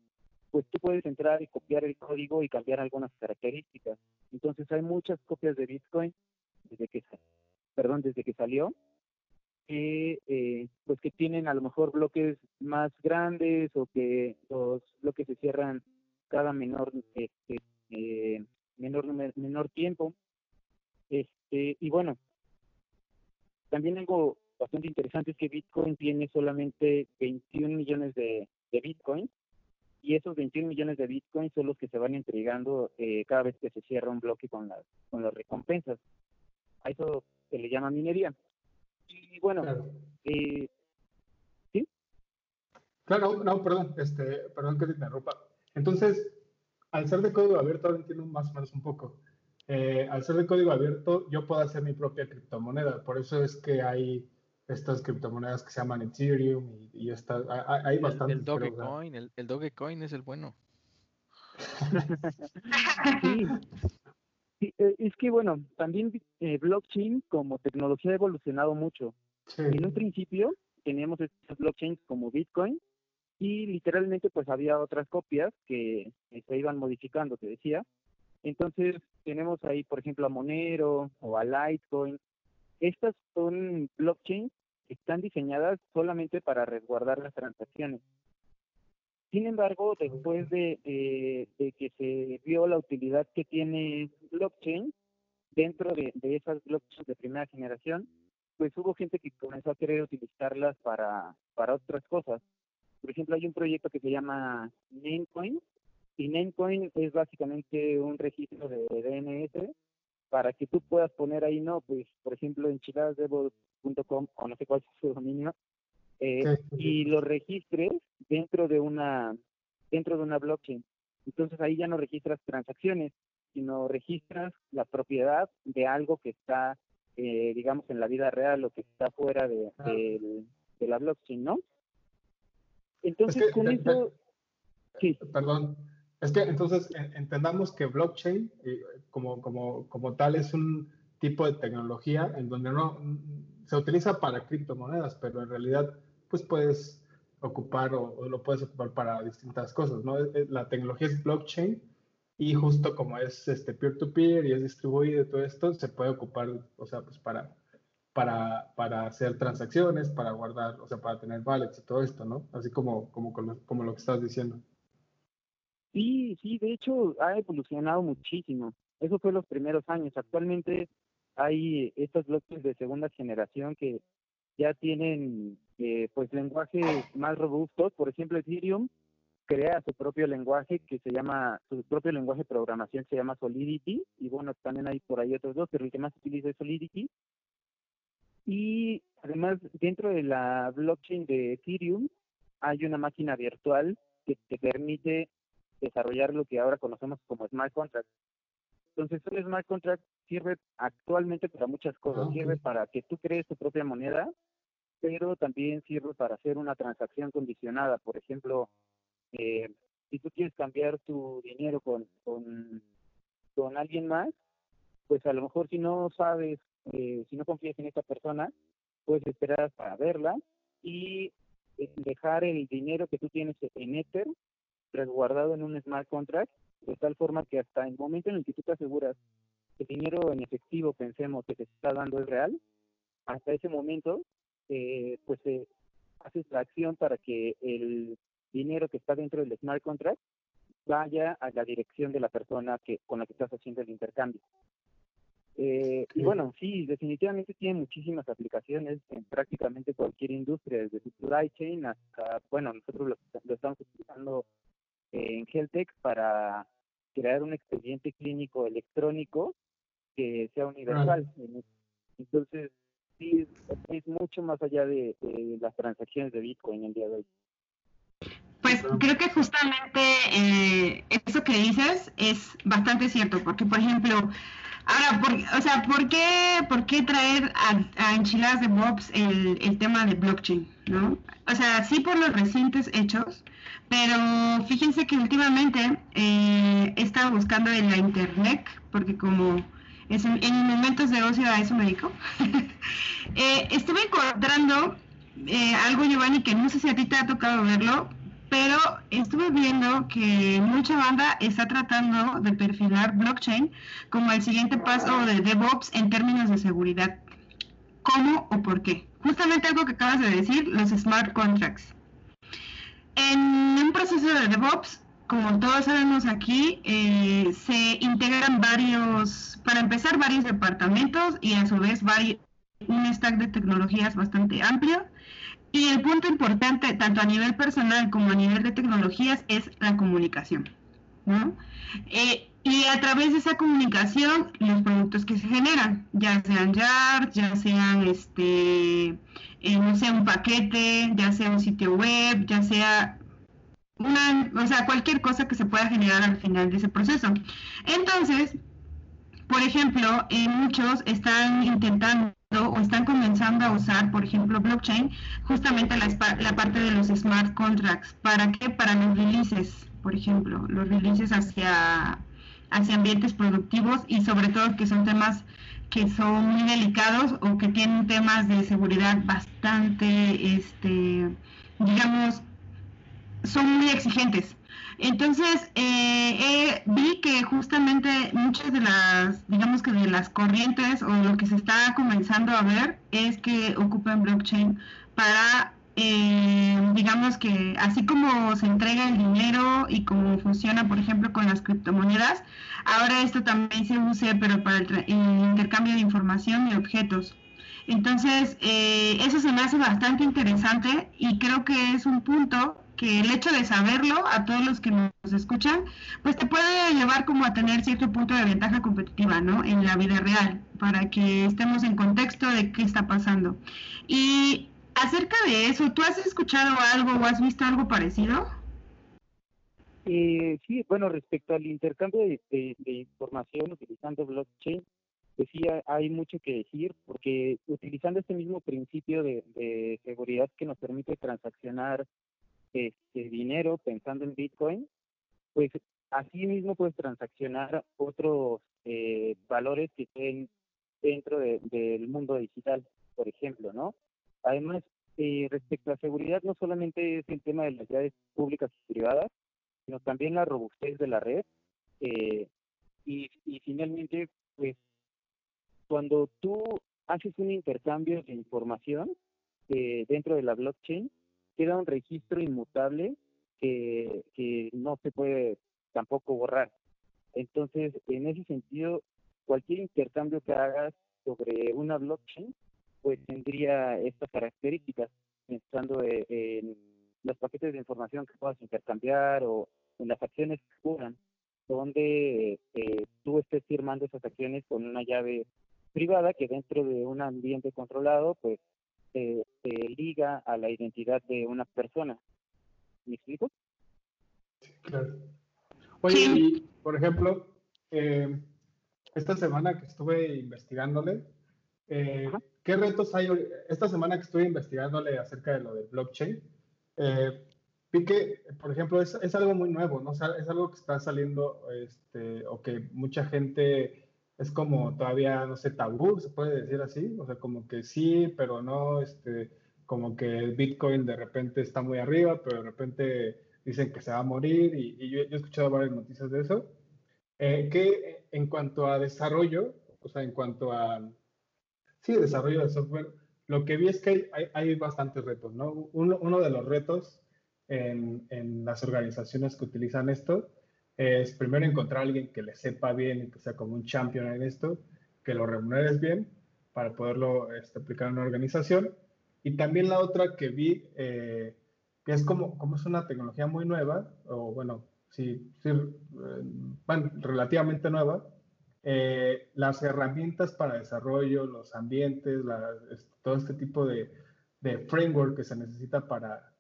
pues tú puedes entrar y copiar el código y cambiar algunas características. Entonces hay muchas copias de Bitcoin desde que perdón desde que salió que eh, pues que tienen a lo mejor bloques más grandes o que los bloques se cierran cada menor este, eh, menor menor tiempo este y bueno también algo bastante interesante es que Bitcoin tiene solamente 21 millones de, de Bitcoin y esos 21 millones de Bitcoin son los que se van entregando eh, cada vez que se cierra un bloque con las con las recompensas a eso se le llama minería. Y bueno, eh, ¿sí? Claro, no, perdón, este, perdón que te interrumpa. Entonces, al ser de código abierto, ahora entiendo más o menos un poco. Eh, al ser de código abierto, yo puedo hacer mi propia criptomoneda. Por eso es que hay estas criptomonedas que se llaman Ethereum y, y hay, bastantes. El, Dogecoin, el, el Dogecoin es el bueno. sí, Sí, eh, es que bueno, también eh, blockchain como tecnología ha evolucionado mucho. En un principio teníamos estos blockchains como Bitcoin y literalmente pues había otras copias que, se iban modificando, te decía. Entonces tenemos ahí, por ejemplo, a Monero o a Litecoin. Estas son blockchains que están diseñadas solamente para resguardar las transacciones. Sin embargo, después de, que se vio la utilidad que tiene blockchain dentro de, esas blockchains de primera generación, pues hubo gente que comenzó a querer utilizarlas para, para otras cosas. Por ejemplo, hay un proyecto que se llama Namecoin, y Namecoin es básicamente un registro de DNS para que tú puedas poner ahí, no, pues, por ejemplo, enchiladasdevil.com o no sé cuál es su dominio, eh, y lo registres dentro de una dentro de una blockchain. Entonces ahí ya no registras transacciones, sino registras la propiedad de algo que está, eh, digamos, en la vida real o que está fuera de, ah. de, la blockchain, ¿no? Entonces con eso... Sí. Perdón. Es que entonces entendamos que blockchain eh, como, como, como tal es un tipo de tecnología en donde no se utiliza para criptomonedas, pero en realidad pues puedes ocupar o, lo puedes ocupar para distintas cosas, ¿no? La tecnología es blockchain y justo como es este peer-to-peer y es distribuido y todo esto, se puede ocupar, o sea, pues para, para, para hacer transacciones, para guardar, o sea, para tener wallets y todo esto, ¿no? Así como, como, como lo que estás diciendo. Sí, sí, de hecho ha evolucionado muchísimo. Eso fue los primeros años. Actualmente hay estos bloques de segunda generación que ya tienen eh, pues lenguajes más robustos. Por ejemplo, Ethereum crea su propio lenguaje que se llama, su propio lenguaje de programación se llama Solidity, y bueno, también hay por ahí otros dos, pero el que más utiliza es Solidity. Y además, dentro de la blockchain de Ethereum hay una máquina virtual que te permite desarrollar lo que ahora conocemos como smart contract. Entonces, un smart contract sirve actualmente para muchas cosas. Ah, sirve para que tú crees tu propia moneda pero también sirve para hacer una transacción condicionada. Por ejemplo, eh, si tú quieres cambiar tu dinero con, con, con, alguien más, pues a lo mejor si no sabes, eh, si no confías en esta persona, puedes esperar para verla y eh, dejar el dinero que tú tienes en Ether resguardado en un smart contract, de tal forma que hasta el momento en el que tú te aseguras el dinero en efectivo, pensemos que se está dando es real, hasta ese momento, eh, pues se hace extracción para que el dinero que está dentro del smart contract vaya a la dirección de la persona que con la que estás haciendo el intercambio. Eh, y bueno, sí, definitivamente tiene muchísimas aplicaciones en prácticamente cualquier industria, desde supply chain hasta, bueno, nosotros lo, estamos utilizando en HealthTech para crear un expediente clínico electrónico que sea universal. Entonces, sí, es, mucho más allá de, las transacciones de Bitcoin el día de hoy. Pues creo que justamente eh, eso que dices es bastante cierto, porque por ejemplo, Ahora, por, o sea, ¿por qué, por qué traer a, enchiladas de Bobs el, el, tema de blockchain? ¿no? O sea, sí por los recientes hechos, pero fíjense que últimamente eh, he estado buscando en la internet, porque como es en, momentos de ocio a eso me dedico, eh, estuve encontrando eh, algo, Giovanni, que no sé si a ti te ha tocado verlo, pero estuve viendo que mucha banda está tratando de perfilar blockchain como el siguiente paso de DevOps en términos de seguridad. ¿Cómo o por qué? Justamente algo que acabas de decir, los smart contracts. En un proceso de DevOps, como todos sabemos aquí, eh, se integran varios, para empezar, varios departamentos y a su vez un stack de tecnologías bastante amplio y el punto importante, tanto a nivel personal como a nivel de tecnologías, es la comunicación. ¿no? Eh, y a través de esa comunicación, los productos que se generan, ya sean yards, ya sean este, eh, no sé, un paquete, ya sea un sitio web, ya sea una, o sea, cualquier cosa que se pueda generar al final de ese proceso. Entonces, por ejemplo, eh, muchos están intentando o están comenzando a usar, por ejemplo, blockchain, justamente la, la parte de los smart contracts. ¿Para qué? Para los releases, por ejemplo, los releases hacia, hacia ambientes productivos y sobre todo que son temas que son muy delicados o que tienen temas de seguridad bastante, este, digamos, son muy exigentes. Entonces, eh, vi que justamente muchas de las, digamos que de las corrientes o lo que se está comenzando a ver es que ocupan blockchain para, eh, digamos que así como se entrega el dinero y como funciona, por ejemplo, con las criptomonedas, ahora esto también se use, pero para el, intercambio de información y objetos. Entonces, eh, eso se me hace bastante interesante y creo que es un punto que el hecho de saberlo a todos los que nos escuchan, pues te puede llevar como a tener cierto punto de ventaja competitiva, ¿no? En la vida real, para que estemos en contexto de qué está pasando. Y acerca de eso, ¿tú has escuchado algo o has visto algo parecido? Eh, sí, bueno, respecto al intercambio de, información utilizando blockchain, pues sí hay mucho que decir, porque utilizando este mismo principio de seguridad que nos permite transaccionar este dinero pensando en Bitcoin, pues así mismo puedes transaccionar otros eh, valores que estén dentro del mundo digital, por ejemplo, ¿no? Además, eh, respecto a seguridad, no solamente es el tema de las llaves públicas y privadas, sino también la robustez de la red. Eh, y, y finalmente, pues, cuando tú haces un intercambio de información dentro de la blockchain, queda un registro inmutable que, que no se puede tampoco borrar. Entonces, en ese sentido, cualquier intercambio que hagas sobre una blockchain, pues tendría estas características, pensando en los paquetes de información que puedas intercambiar o en las acciones que ocurran, donde eh, tú estés firmando esas acciones con una llave privada que dentro de un ambiente controlado, pues se, liga a la identidad de una persona. ¿Me explico? Claro. Oye, por ejemplo, eh, esta semana que estuve investigándole, eh, ¿qué retos hay? Esta semana que estuve investigándole acerca de lo del blockchain, eh, vi que, por ejemplo, es, es, algo muy nuevo, ¿no? es algo que está saliendo, este, o que mucha gente es como todavía, no sé, tabú, se puede decir así, o sea, como que sí, pero no, este, como que el Bitcoin de repente está muy arriba, pero de repente dicen que se va a morir, y, yo, he escuchado varias noticias de eso. Eh, que en cuanto a desarrollo, o sea, en cuanto a, sí, desarrollo de software, lo que vi es que hay, hay, bastantes retos, ¿no? Uno, uno de los retos en, en, las organizaciones que utilizan esto es primero encontrar a alguien que le sepa bien y que sea como un champion en esto, que lo remuneres bien para poderlo este, aplicar en una organización. Y también la otra que vi, eh, que es como, como es una tecnología muy nueva, o bueno, sí, sí eh, bueno, relativamente nueva, eh, las herramientas para desarrollo, los ambientes, todo este tipo de, framework que se necesita para,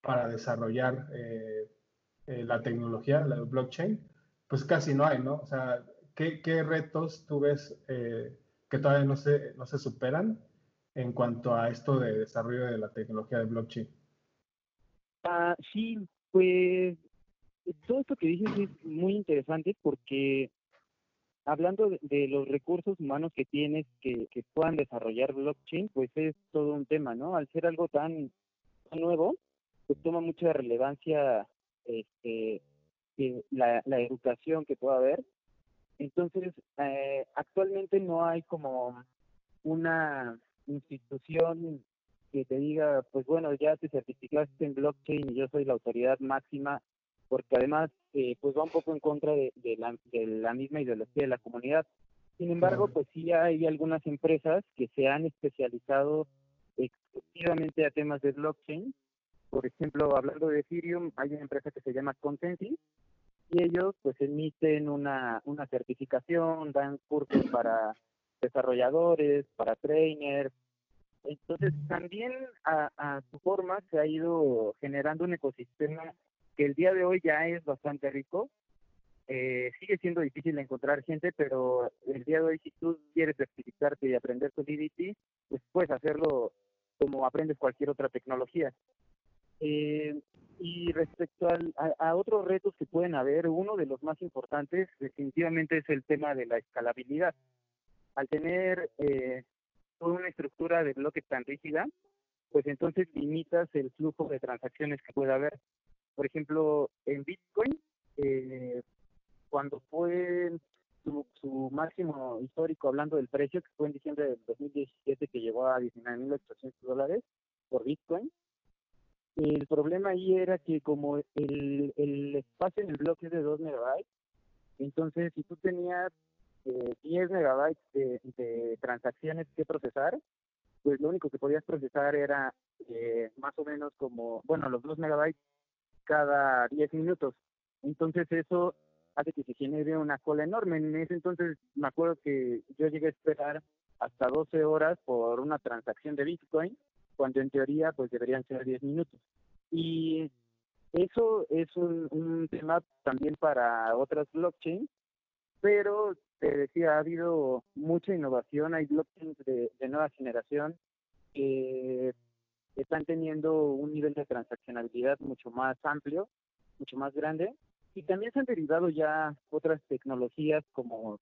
para desarrollar eh, eh, la tecnología, la blockchain, pues casi no hay, ¿no? O sea, ¿qué, retos tú ves que todavía no se, no se superan en cuanto a esto de desarrollo de la tecnología de blockchain? Ah, sí, pues todo esto que dices es muy interesante porque hablando de, los recursos humanos que tienes que, puedan desarrollar blockchain, pues es todo un tema, ¿no? Al ser algo tan, nuevo, pues toma mucha relevancia este, la, educación que pueda haber. Entonces, eh, actualmente no hay como una institución que te diga, pues bueno, ya te certificaste en blockchain y yo soy la autoridad máxima porque además eh, pues va un poco en contra de, la, de, la, misma ideología de la comunidad. Sin embargo, pues sí hay algunas empresas que se han especializado exclusivamente a temas de blockchain. Por ejemplo, hablando de Ethereum, hay una empresa que se llama Consensus y ellos pues emiten una, una certificación, dan cursos para desarrolladores, para trainers. Entonces, también a, a su forma se ha ido generando un ecosistema que el día de hoy ya es bastante rico. Eh, sigue siendo difícil encontrar gente, pero el día de hoy si tú quieres certificarte y aprender Solidity, pues puedes hacerlo como aprendes cualquier otra tecnología. Eh, y respecto a, otros retos que pueden haber, uno de los más importantes definitivamente es el tema de la escalabilidad. Al tener eh, toda una estructura de bloque tan rígida, pues entonces limitas el flujo de transacciones que puede haber. Por ejemplo, en Bitcoin, eh, cuando fue su, máximo histórico, hablando del precio, que fue en diciembre del 2017, que llegó a 19.800 dólares por Bitcoin, el problema ahí era que como el, el espacio en el bloque es de 2 megabytes, entonces si tú tenías eh, 10 megabytes de, de, transacciones que procesar, pues lo único que podías procesar era eh, más o menos como, bueno, los 2 megabytes cada 10 minutos. Entonces eso hace que se genere una cola enorme. En ese entonces me acuerdo que yo llegué a esperar hasta 12 horas por una transacción de Bitcoin, cuando en teoría pues deberían ser 10 minutos. Y eso es un, tema también para otras blockchains, pero te decía, ha habido mucha innovación, hay blockchains de, de nueva generación que están teniendo un nivel de transaccionalidad mucho más amplio, mucho más grande, y también se han derivado ya otras tecnologías como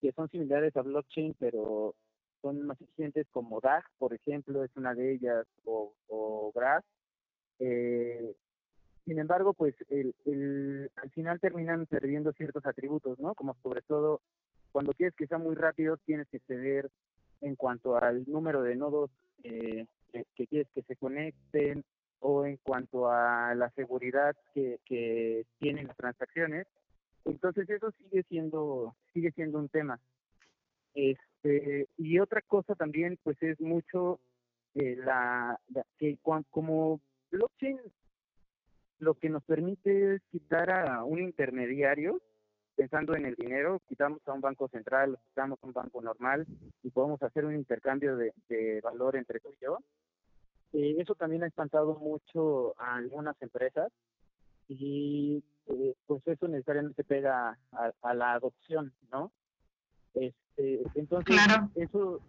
que son similares a blockchain, pero son más eficientes como DAG, por ejemplo, es una de ellas, o, o Graph. Eh, sin embargo, pues el, al final terminan perdiendo ciertos atributos, ¿no? Como sobre todo cuando quieres que sea muy rápido, tienes que ceder en cuanto al número de nodos eh, que, quieres que se conecten o en cuanto a la seguridad que, que tienen las transacciones. Entonces eso sigue siendo sigue siendo un tema. Este, y otra cosa también pues es mucho eh, la, que como blockchain lo que nos permite es quitar a un intermediario pensando en el dinero, quitamos a un banco central, quitamos a un banco normal y podemos hacer un intercambio de, de valor entre tú y yo eh, eso también ha espantado mucho a algunas empresas y eh, pues eso necesariamente pega a, la adopción, ¿no? Este, entonces, eso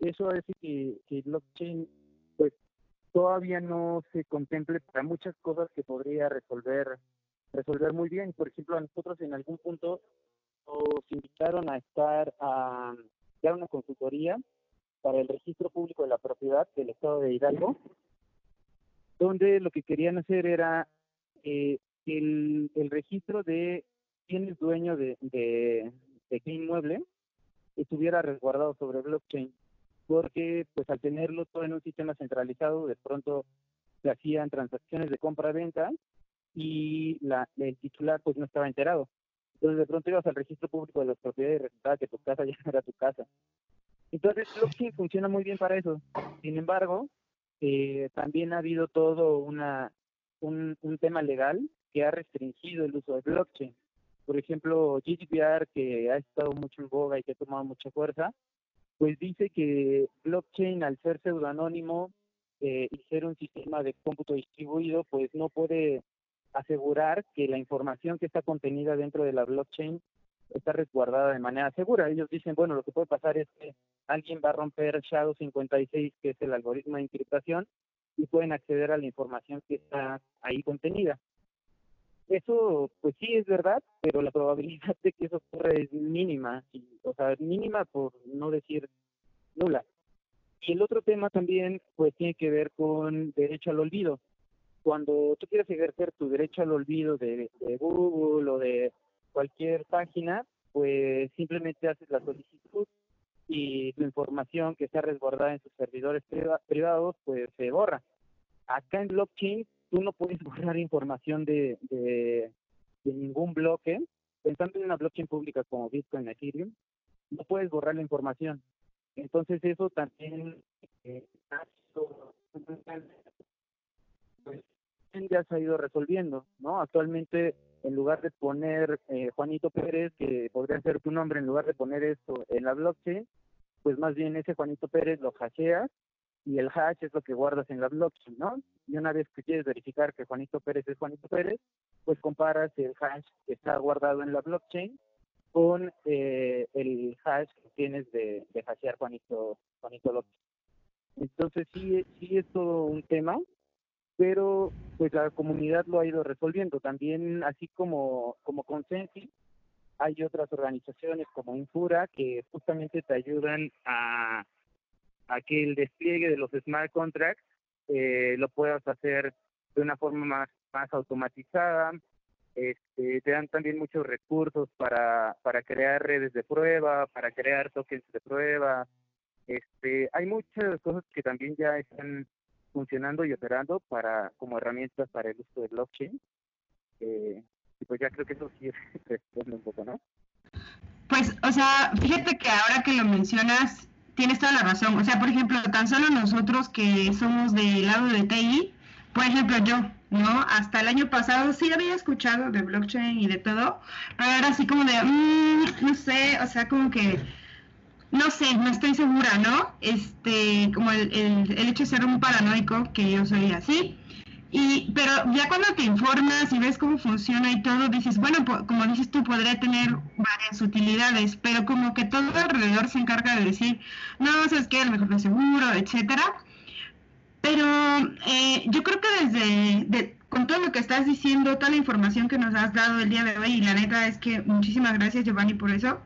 eso hace que, que blockchain pues todavía no se contemple para muchas cosas que podría resolver resolver muy bien. Por ejemplo, a nosotros en algún punto nos invitaron a estar a dar una consultoría para el registro público de la propiedad del estado de Hidalgo, donde lo que querían hacer era eh, el, registro de quién es dueño de, de, de qué inmueble estuviera resguardado sobre blockchain, porque pues al tenerlo todo en un sistema centralizado, de pronto se hacían transacciones de compra-venta y la, el titular pues no estaba enterado. Entonces de pronto ibas al registro público de las propiedades y resultaba que tu casa ya era tu casa. Entonces blockchain funciona muy bien para eso. Sin embargo, eh, también ha habido todo una, un, un tema legal que ha restringido el uso de blockchain. Por ejemplo, GDPR, que ha estado mucho en boga y que ha tomado mucha fuerza, pues dice que blockchain, al ser pseudoanónimo eh, y ser un sistema de cómputo distribuido, pues no puede asegurar que la información que está contenida dentro de la blockchain está resguardada de manera segura. Ellos dicen, bueno, lo que puede pasar es que alguien va a romper SHA-256, que es el algoritmo de encriptación, y pueden acceder a la información que está ahí contenida. Eso, pues sí es verdad, pero la probabilidad de que eso ocurra es mínima, o sea, mínima por no decir nula. Y el otro tema también, pues tiene que ver con derecho al olvido. Cuando tú quieres ejercer tu derecho al olvido de, Google o de cualquier página, pues simplemente haces la solicitud y tu información que está resguardada en sus servidores privados, pues se borra. Acá en blockchain tú no puedes borrar información de, de, ningún bloque. Pensando en una blockchain pública como Bitcoin, Ethereum, no puedes borrar la información. Entonces eso también eh, ya se ha ido resolviendo, ¿no? Actualmente en lugar de poner eh, Juanito Pérez, que podría ser tu nombre, en lugar de poner esto en la blockchain, pues más bien ese Juanito Pérez lo hasheas y el hash es lo que guardas en la blockchain, ¿no? Y una vez que quieres verificar que Juanito Pérez es Juanito Pérez, pues comparas el hash que está guardado en la blockchain con eh, el hash que tienes de, de hashear Juanito, Juanito López. Entonces sí, sí es todo un tema, pero pues la comunidad lo ha ido resolviendo. También así como, como Consensi, hay otras organizaciones como Infura que justamente te ayudan a, a que el despliegue de los smart contracts eh, lo puedas hacer de una forma más, más automatizada. Este, te dan también muchos recursos para, para crear redes de prueba, para crear tokens de prueba. Este, hay muchas cosas que también ya están funcionando y operando para como herramientas para el uso de blockchain. Eh, y pues ya creo que eso sí responde un poco, ¿no? Pues, o sea, fíjate que ahora que lo mencionas, tienes toda la razón. O sea, por ejemplo, tan solo nosotros que somos del lado de TI, por ejemplo, yo, ¿no? Hasta el año pasado sí había escuchado de blockchain y de todo, pero era así como de, mmm, no sé, o sea, como que, no sé, no estoy segura, ¿no? Este, como el, el, el hecho de ser un paranoico, que yo soy así, y, pero ya cuando te informas y ves cómo funciona y todo, dices, bueno, como dices tú, podría tener varias utilidades, pero como que todo alrededor se encarga de decir, no, sabes qué, a lo mejor es seguro, etcétera. Pero eh, yo creo que desde, con todo lo que estás diciendo, toda la información que nos has dado el día de hoy, y la neta es que muchísimas gracias, Giovanni, por eso.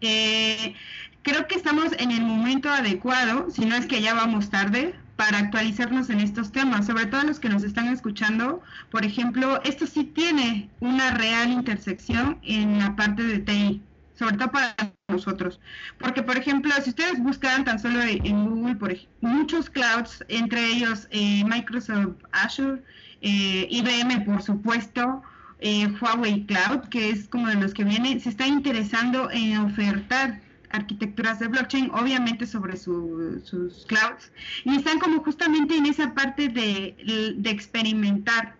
Eh, creo que estamos en el momento adecuado, si no es que ya vamos tarde, para actualizarnos en estos temas, sobre todo los que nos están escuchando. Por ejemplo, esto sí tiene una real intersección en la parte de TI, sobre todo para nosotros. Porque, por ejemplo, si ustedes buscan tan solo en Google, por muchos clouds, entre ellos eh, Microsoft Azure, eh, IBM, por supuesto, eh, Huawei Cloud, que es como de los que viene, se está interesando en ofertar arquitecturas de blockchain, obviamente sobre sus clouds, y están como justamente en esa parte de, experimentar.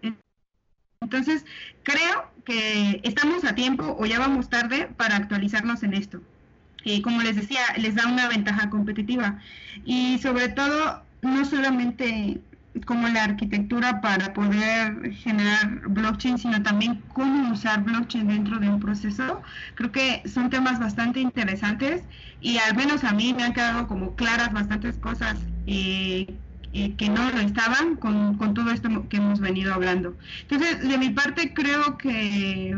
Entonces, creo que estamos a tiempo o ya vamos tarde para actualizarnos en esto. Y como les decía, les da una ventaja competitiva. Y sobre todo, no solamente como la arquitectura para poder generar blockchain, sino también cómo usar blockchain dentro de un proceso. Creo que son temas bastante interesantes y al menos a mí me han quedado como claras bastantes cosas eh, eh, que no lo estaban con, con, todo esto que hemos venido hablando. Entonces, de mi parte, creo que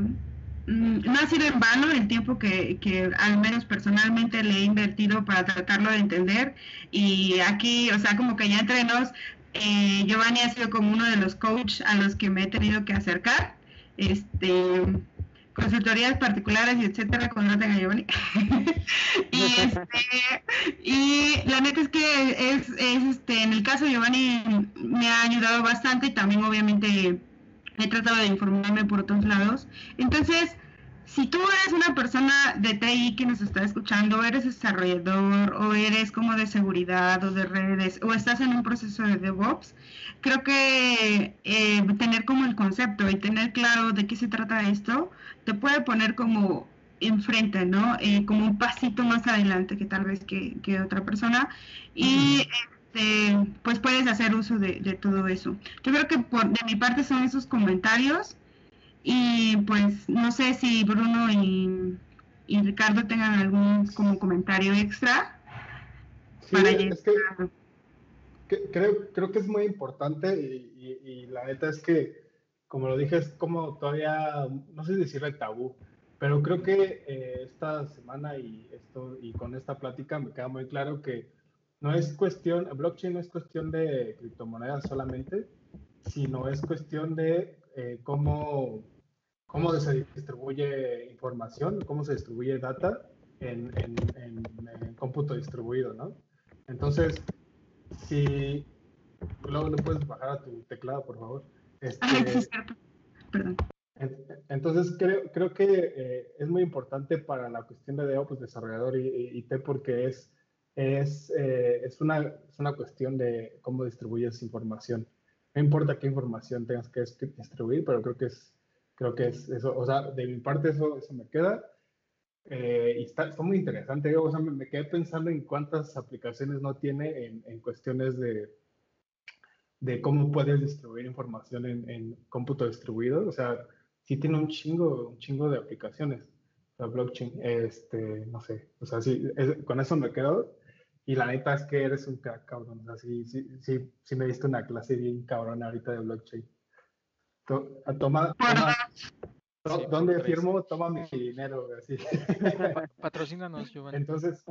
mm, no ha sido en vano el tiempo que, que, al menos personalmente le he invertido para tratarlo de entender y aquí, o sea, como que ya entre nos eh, Giovanni ha sido como uno de los coaches a los que me he tenido que acercar. Este, consultorías particulares y etcétera, contraten a Giovanni. y, este, y la neta es que es, es, este, en el caso de Giovanni me ha ayudado bastante y también obviamente he tratado de informarme por otros lados. Entonces, si tú eres una persona de TI que nos está escuchando, eres desarrollador o eres como de seguridad o de redes o estás en un proceso de DevOps, creo que eh, tener como el concepto y tener claro de qué se trata esto te puede poner como enfrente, ¿no? Eh, como un pasito más adelante que tal vez que, otra persona y este, pues puedes hacer uso de, de todo eso. Yo creo que por, de mi parte son esos comentarios. Y pues no sé si Bruno y, Ricardo tengan algún como comentario extra. para es que, creo, creo que es muy importante y, la neta es que, como lo dije, es como todavía, no sé decirle tabú, pero creo que eh, esta semana y, esto, y con esta plática me queda muy claro que no es cuestión, blockchain no es cuestión de criptomonedas solamente, sino es cuestión de eh, cómo cómo se distribuye información, cómo se distribuye data en, cómputo distribuido, ¿no? Entonces, si luego le puedes bajar a tu teclado, por favor. Este, Perdón. Entonces, creo, creo que eh, es muy importante para la cuestión de DEO, pues desarrollador y, IT, porque es, es, eh, es, una, es una cuestión de cómo distribuyes información. No importa qué información tengas que distribuir, pero creo que es Creo que es eso, o sea, de mi parte eso, eso me queda. Eh, y está, está, muy interesante, o sea, me, quedé pensando en cuántas aplicaciones no tiene en, en cuestiones de, de cómo puedes distribuir información en, en, cómputo distribuido. O sea, sí tiene un chingo, un chingo de aplicaciones. La blockchain, este, no sé, o sea, sí, con eso me quedo. Y la neta es que eres un cabrón. O sea, sí, sí, sí, sí me diste una clase bien cabrón ahorita de blockchain. Toma, toma ¿Dónde firmo? Toma mi dinero, así. Patrocínanos, Giovanni. Entonces,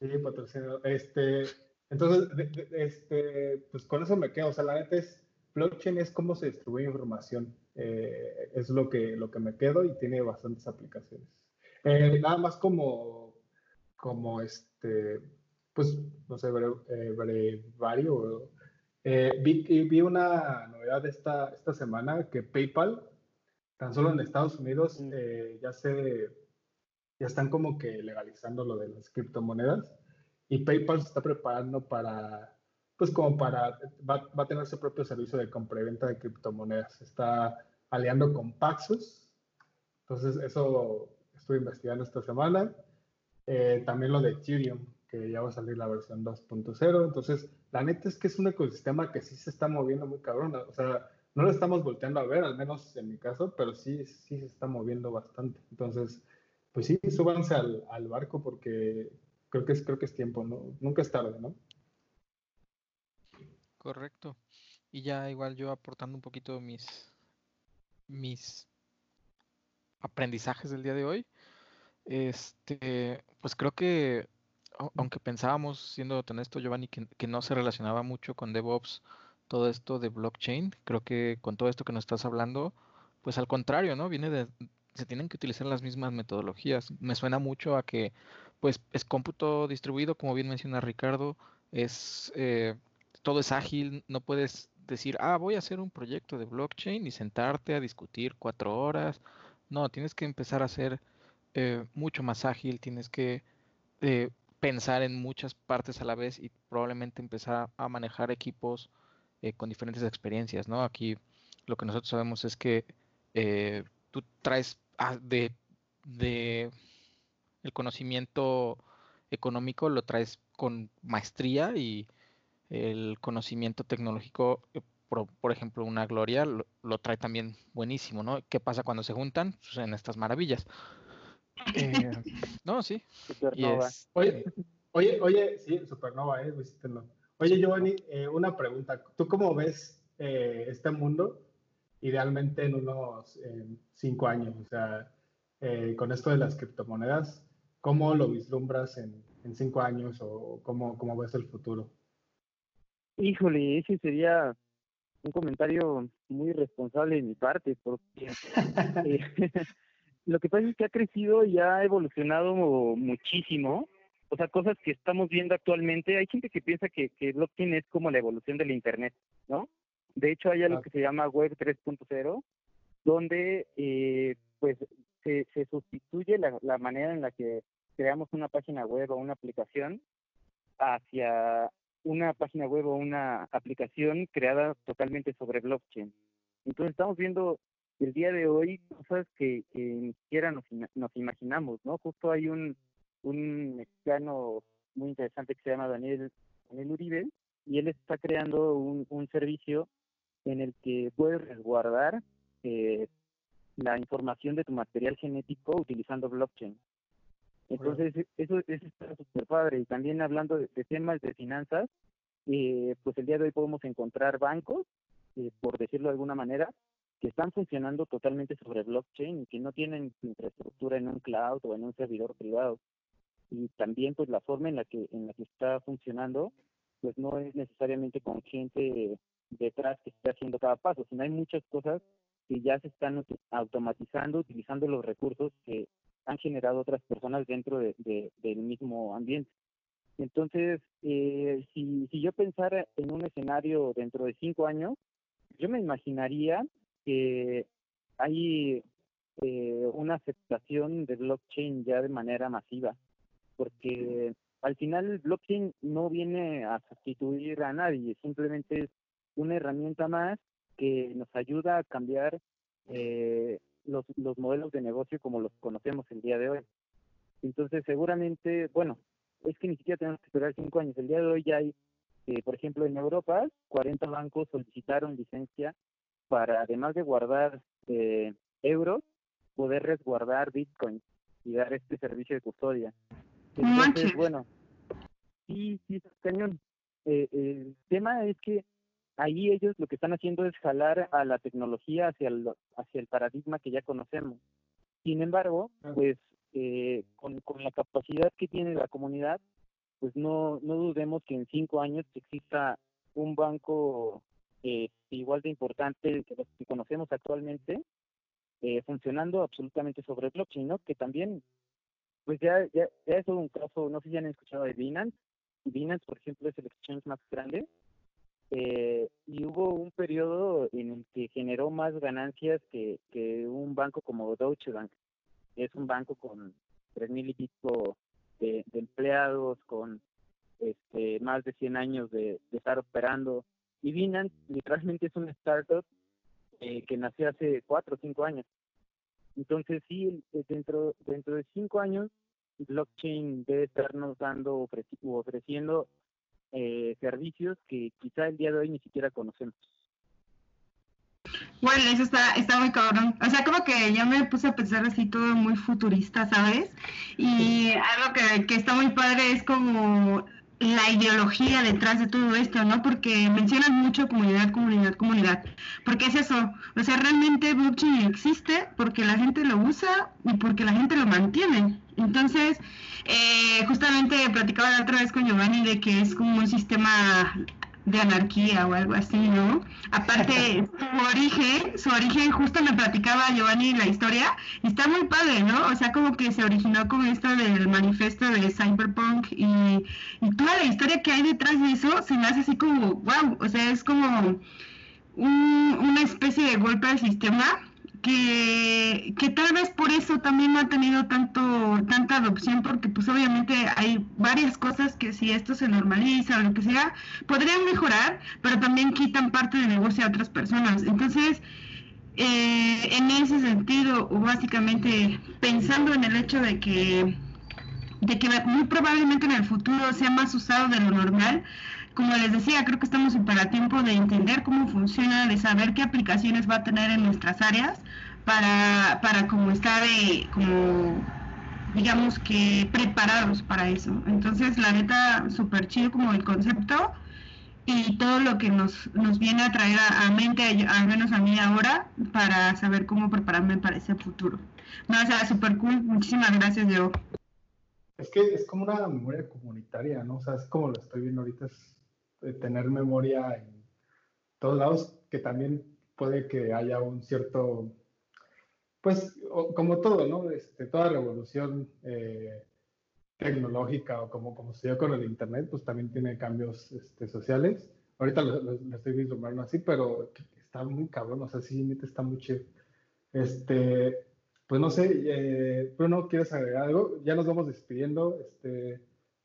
sí, patrocínanos. Este, entonces, este, pues con eso me quedo. O sea, la neta es, blockchain es cómo se distribuye información. Eh, es lo que, lo que me quedo y tiene bastantes aplicaciones. Eh, nada más como, como este, pues, no sé, eh, varios eh, vi, una novedad esta, esta semana que PayPal, tan solo en Estados Unidos, eh, ya se ya están como que legalizando lo de las criptomonedas y PayPal se está preparando para, pues como para, va, a tener su propio servicio de compra y venta de criptomonedas. Está aliando con Paxos. Entonces, eso estuve investigando esta semana. Eh, también lo de Ethereum, que ya va a salir la versión 2.0. Entonces, la neta es que es un ecosistema que sí se está moviendo muy cabrón. O sea, no lo estamos volteando a ver, al menos en mi caso, pero sí, sí se está moviendo bastante. Entonces, pues sí, súbanse al, al barco porque creo que es, creo que es tiempo, ¿no? Nunca es tarde, ¿no? Correcto. Y ya igual yo aportando un poquito mis, mis aprendizajes del día de hoy. Este, pues creo que aunque pensábamos, siendo honesto, Giovanni, que, que, no se relacionaba mucho con DevOps, todo esto de blockchain, creo que con todo esto que nos estás hablando, pues al contrario, ¿no? Viene de, se tienen que utilizar las mismas metodologías. Me suena mucho a que, pues, es cómputo distribuido, como bien menciona Ricardo, es, eh, todo es ágil, no puedes decir, ah, voy a hacer un proyecto de blockchain y sentarte a discutir cuatro horas. No, tienes que empezar a ser eh, mucho más ágil, tienes que eh, pensar en muchas partes a la vez y probablemente empezar a manejar equipos eh, con diferentes experiencias, ¿no? Aquí lo que nosotros sabemos es que eh, tú traes ah, de, el conocimiento económico lo traes con maestría y el conocimiento tecnológico, eh, por, ejemplo, una Gloria lo, trae también buenísimo, ¿no? ¿Qué pasa cuando se juntan? Pues en estas maravillas. Eh, no, sí. Supernova. oye, oye, oye, sí, Supernova, eh, visítenlo. Oye, Giovanni, eh, una pregunta. ¿Tú cómo ves eh, este mundo idealmente en unos cinco años? O sea, con esto de las criptomonedas, ¿cómo lo vislumbras en, en cinco años o cómo, cómo ves el futuro? Híjole, ese sería un comentario muy responsable de mi parte, porque lo que pasa es que ha crecido y ha evolucionado muchísimo. O sea, cosas que estamos viendo actualmente. Hay gente que piensa que, que blockchain es como la evolución del Internet, ¿no? De hecho, hay algo que se llama Web 3.0, donde eh, pues se, se sustituye la, la manera en la que creamos una página web o una aplicación hacia una página web o una aplicación creada totalmente sobre blockchain. Entonces estamos viendo el día de hoy cosas que, ni siquiera nos, nos, imaginamos, ¿no? Justo hay un, un mexicano muy interesante que se llama Daniel, Daniel Uribe y él está creando un, un servicio en el que puedes resguardar eh, la información de tu material genético utilizando blockchain. Entonces, eso, eso está súper padre. Y también hablando de, temas de finanzas, eh, pues el día de hoy podemos encontrar bancos, eh, por decirlo de alguna manera, que están funcionando totalmente sobre blockchain y que no tienen infraestructura en un cloud o en un servidor privado. Y también pues la forma en la que en la que está funcionando pues no es necesariamente con gente detrás que esté haciendo cada paso, sino hay muchas cosas que ya se están automatizando utilizando los recursos que han generado otras personas dentro de, del mismo ambiente. Entonces, eh, si, si yo pensara en un escenario dentro de cinco años, yo me imaginaría que hay eh, una aceptación de blockchain ya de manera masiva, porque al final blockchain no viene a sustituir a nadie, simplemente es una herramienta más que nos ayuda a cambiar eh, los, los modelos de negocio como los conocemos el día de hoy. Entonces, seguramente, bueno, es que ni siquiera tenemos que esperar cinco años. El día de hoy ya hay, eh, por ejemplo, en Europa, 40 bancos solicitaron licencia para, además de guardar eh, euros, poder resguardar bitcoins y dar este servicio de custodia. Entonces, bueno, sí, sí, cañón. Eh, el tema es que ahí ellos lo que están haciendo es jalar a la tecnología hacia el, hacia el paradigma que ya conocemos. Sin embargo, pues eh, con, con la capacidad que tiene la comunidad, pues no, no dudemos que en cinco años exista un banco eh, igual de importante que los que conocemos actualmente, eh, funcionando absolutamente sobre blockchain, ¿no? Que también, pues ya, ya, ya es un caso, no sé si han escuchado de Binance. Binance, por ejemplo, es el exchange más grande eh, y hubo un periodo en el que generó más ganancias que, que un banco como Deutsche Bank. Es un banco con tres mil y pico de, empleados, con este, más de 100 años de, estar operando. Y Binance literalmente es una startup eh, que nació hace cuatro o cinco años. Entonces sí, dentro, dentro de cinco años, blockchain debe estarnos dando ofreciendo eh, servicios que quizá el día de hoy ni siquiera conocemos. Bueno, eso está, está muy cabrón. O sea, como que ya me puse a pensar así todo muy futurista, ¿sabes? Y algo que, que está muy padre es como la ideología detrás de todo esto, ¿no? Porque mencionan mucho comunidad, comunidad, comunidad. Porque es eso. O sea, realmente blockchain existe porque la gente lo usa y porque la gente lo mantiene. Entonces, eh, justamente platicaba la otra vez con Giovanni de que es como un sistema de anarquía o algo así, ¿no? Aparte, su origen, su origen, justo me platicaba Giovanni la historia, y está muy padre, ¿no? O sea, como que se originó con esto del manifiesto de Cyberpunk y, toda la historia que hay detrás de eso se me hace así como, wow, o sea, es como una especie de golpe al sistema que, que tal vez por eso también no ha tenido tanto tanta adopción porque pues obviamente hay varias cosas que si esto se normaliza o lo que sea podrían mejorar pero también quitan parte del negocio a otras personas. Entonces eh, en ese sentido o básicamente pensando en el hecho de que de que muy probablemente en el futuro sea más usado de lo normal como les decía, creo que estamos súper a tiempo de entender cómo funciona, de saber qué aplicaciones va a tener en nuestras áreas para, para como estar eh, como digamos que preparados para eso. Entonces, la neta, súper chido como el concepto y todo lo que nos, nos viene a traer a, mente, al menos a mí ahora, para saber cómo prepararme para ese futuro. No, súper cool. Muchísimas gracias, yo. Es que es como una memoria comunitaria, ¿no? O sea, es como lo estoy viendo ahorita, tener memoria en todos lados, que también puede que haya un cierto pues como todo, ¿no? Este, toda revolución eh, tecnológica o como, como se dio con el Internet, pues también tiene cambios este, sociales. Ahorita lo, estoy vislumbrando así, pero está muy cabrón, o sea, sí, está muy chido. Este, pues no sé, eh, Bruno, ¿quieres agregar algo? Ya nos vamos despidiendo, este,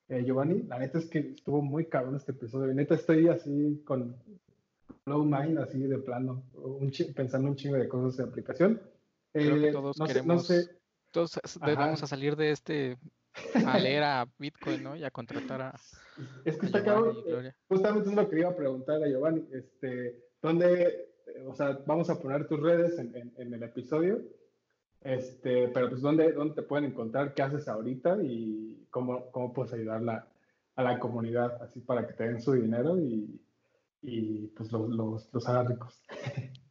eh, Giovanni. La neta es que estuvo muy cabrón este episodio. Neta estoy así con low mind, así de plano, un pensando un chingo de cosas de aplicación. Creo que todos queremos, todos vamos a salir de este a leer a Bitcoin, ¿no? Y a contratar a. Es que está cabrón. Justamente es lo que iba a preguntar a Giovanni. Este, ¿Dónde, o sea, vamos a poner tus redes en, el episodio? Este, pero pues ¿dónde, ¿dónde te pueden encontrar? ¿Qué haces ahorita? Y cómo, cómo puedes ayudar a la comunidad así para que te den su dinero y, y pues los, los, los haga ricos.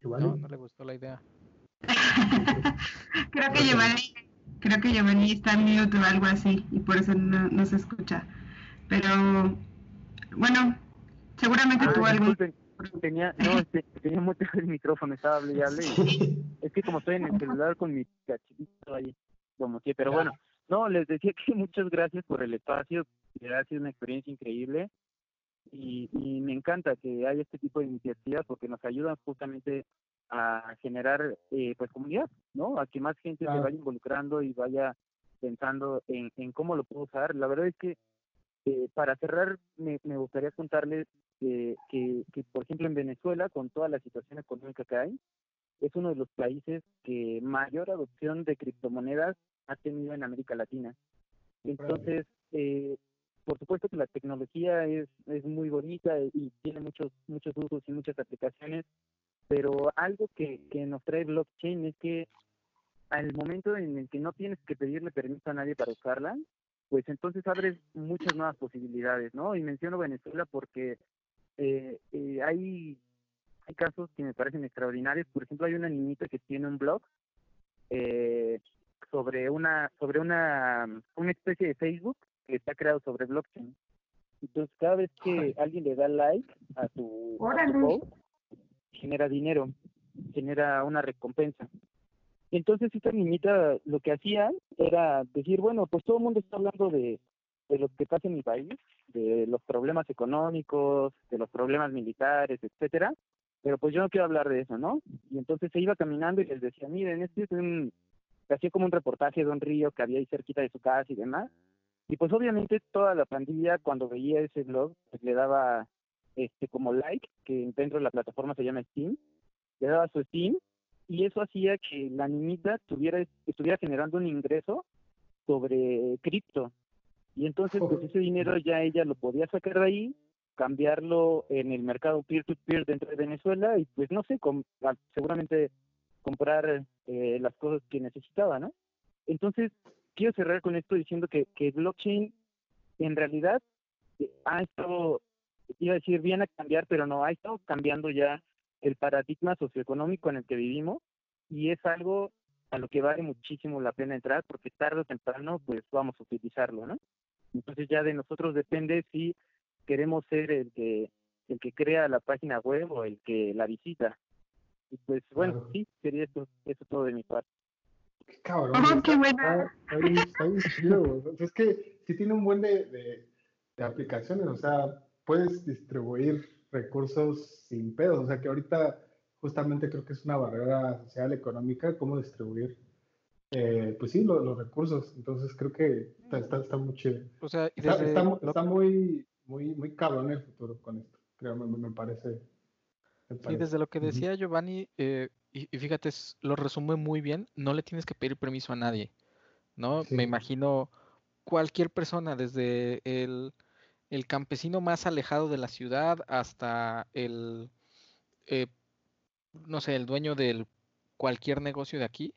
No, no le gustó la idea. creo que Giovanni, creo que Giovanni está en mute o algo así y por eso no, se escucha. Pero bueno, seguramente ah, tuvo algo. Tenía, no, este, tenía mucho el micrófono, estaba hablando y es que como estoy en el celular con mi cachito ahí, como que, pero bueno, no, les decía que muchas gracias por el espacio, ha sido una experiencia increíble y, y me encanta que haya este tipo de iniciativas porque nos ayudan justamente a generar eh, pues comunidad, ¿no? A que más gente se vaya involucrando y vaya pensando en, en cómo lo puedo usar. La verdad es que eh, para cerrar me, me gustaría contarles que, que, por ejemplo, en Venezuela, con toda la situación económica que hay, es uno de los países que mayor adopción de criptomonedas ha tenido en América Latina. Entonces, eh, por supuesto que la tecnología es, es muy bonita y tiene muchos muchos usos y muchas aplicaciones, pero algo que, que nos trae blockchain es que al momento en el que no tienes que pedirle permiso a nadie para usarla, pues entonces abres muchas nuevas posibilidades, ¿no? Y menciono Venezuela porque eh, eh, hay, hay casos que me parecen extraordinarios. Por ejemplo, hay una niñita que tiene un blog eh, sobre una sobre una una especie de Facebook que está creado sobre blockchain. Entonces, cada vez que alguien le da like a tu, post, genera dinero, genera una recompensa. Entonces, esta niñita lo que hacía era decir, bueno, pues todo el mundo está hablando de, de lo que pasa en mi país, de los problemas económicos, de los problemas militares, etcétera, pero pues yo no quiero hablar de eso, ¿no? Y entonces se iba caminando y les decía, miren, este es un, hacía como un reportaje de un río que había ahí cerquita de su casa y demás, y pues obviamente toda la pandilla cuando veía ese blog pues le daba este como like, que dentro de la plataforma se llama Steam, le daba su Steam y eso hacía que la niñita tuviera, estuviera generando un ingreso sobre cripto. Y entonces pues ese dinero ya ella lo podía sacar de ahí, cambiarlo en el mercado peer-to-peer dentro de Venezuela y pues no sé, seguramente comprar eh, las cosas que necesitaba, ¿no? Entonces, quiero cerrar con esto diciendo que, que blockchain en realidad eh, ha estado, iba a decir, bien a cambiar, pero no, ha estado cambiando ya el paradigma socioeconómico en el que vivimos y es algo a lo que vale muchísimo la pena entrar porque tarde o temprano pues vamos a utilizarlo, ¿no? Entonces ya de nosotros depende si queremos ser el que el que crea la página web o el que la visita. Y pues bueno, sí, sería eso, eso todo de mi parte. Qué cabrón. Oh, qué buena. es que sí tiene un buen de, de, aplicaciones, o sea, puedes distribuir recursos sin pedos, o sea que ahorita justamente creo que es una barrera social económica, cómo distribuir, eh, pues sí, los recursos, entonces creo que está, está, muy chido. O sea, está, está, muy, muy, muy cabrón el futuro con esto, creo, me, me parece. Sí, desde lo que decía Giovanni, eh, y, fíjate, lo resume muy bien, no le tienes que pedir permiso a nadie, ¿no? Me imagino cualquier persona, desde el, campesino más alejado de la ciudad hasta el, eh, no sé, el dueño de cualquier negocio de aquí,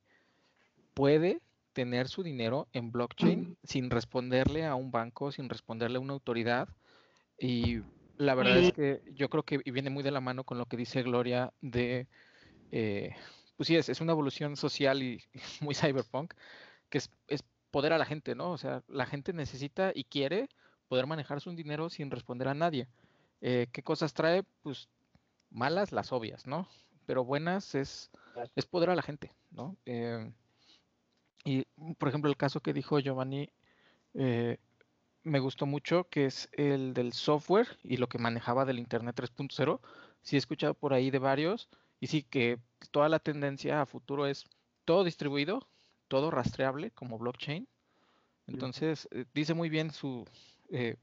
puede tener su dinero en blockchain sin responderle a un banco, sin responderle a una autoridad. Y la verdad es que yo creo que viene muy de la mano con lo que dice Gloria de eh, pues sí, es, es, una evolución social y muy cyberpunk, que es, es, poder a la gente, ¿no? O sea, la gente necesita y quiere poder manejar su dinero sin responder a nadie. Eh, ¿Qué cosas trae? Pues malas las obvias, ¿no? Pero buenas es, es poder a la gente, ¿no? Eh, y, por ejemplo, el caso que dijo Giovanni eh, me gustó mucho, que es el del software y lo que manejaba del Internet 3.0. Sí he escuchado por ahí de varios y sí que toda la tendencia a futuro es todo distribuido, todo rastreable como blockchain. Entonces, eh, dice muy bien su, eh,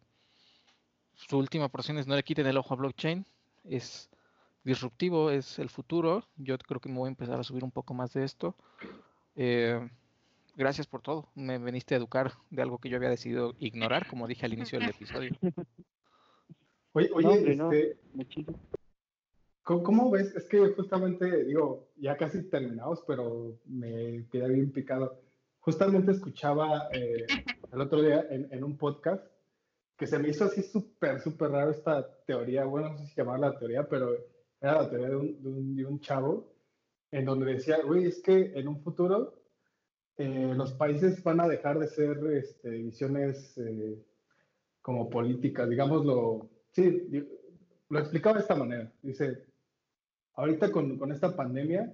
su última porción es no le quiten el ojo a blockchain. Es disruptivo, es el futuro. Yo creo que me voy a empezar a subir un poco más de esto. Eh, gracias por todo. Me veniste a educar de algo que yo había decidido ignorar, como dije al inicio del episodio. Oye, oye este, ¿cómo, ves? Es que justamente, digo, ya casi terminamos, pero me quedé bien picado. Justamente escuchaba eh, el otro día en, un podcast que se me hizo así súper, súper raro esta teoría, bueno, no sé si llamarla la teoría, pero era la teoría de un, de un, de un chavo en donde decía, güey, es que en un futuro eh, los países van a dejar de ser este, eh, como políticas, digámoslo, sí, lo explicaba de esta manera. Dice, ahorita con, con esta pandemia,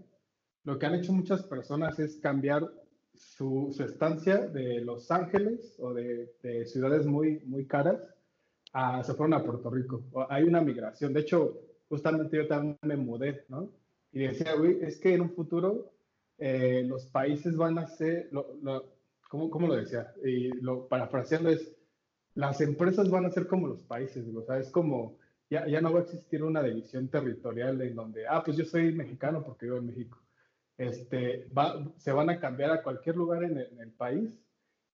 lo que han hecho muchas personas es cambiar su, su estancia de Los Ángeles o de, de, ciudades muy, muy caras a, se fueron a Puerto Rico. Hay una migración. De hecho, justamente yo también me mudé, ¿no? Y decía, güey, es que en un futuro eh, los países van a ser, lo, ¿cómo, lo decía? Y lo parafraseando es, las empresas van a ser como los países, o sea, es como, ya, ya no va a existir una división territorial en donde, ah, pues yo soy mexicano porque vivo en México. Este, va, se van a cambiar a cualquier lugar en el, país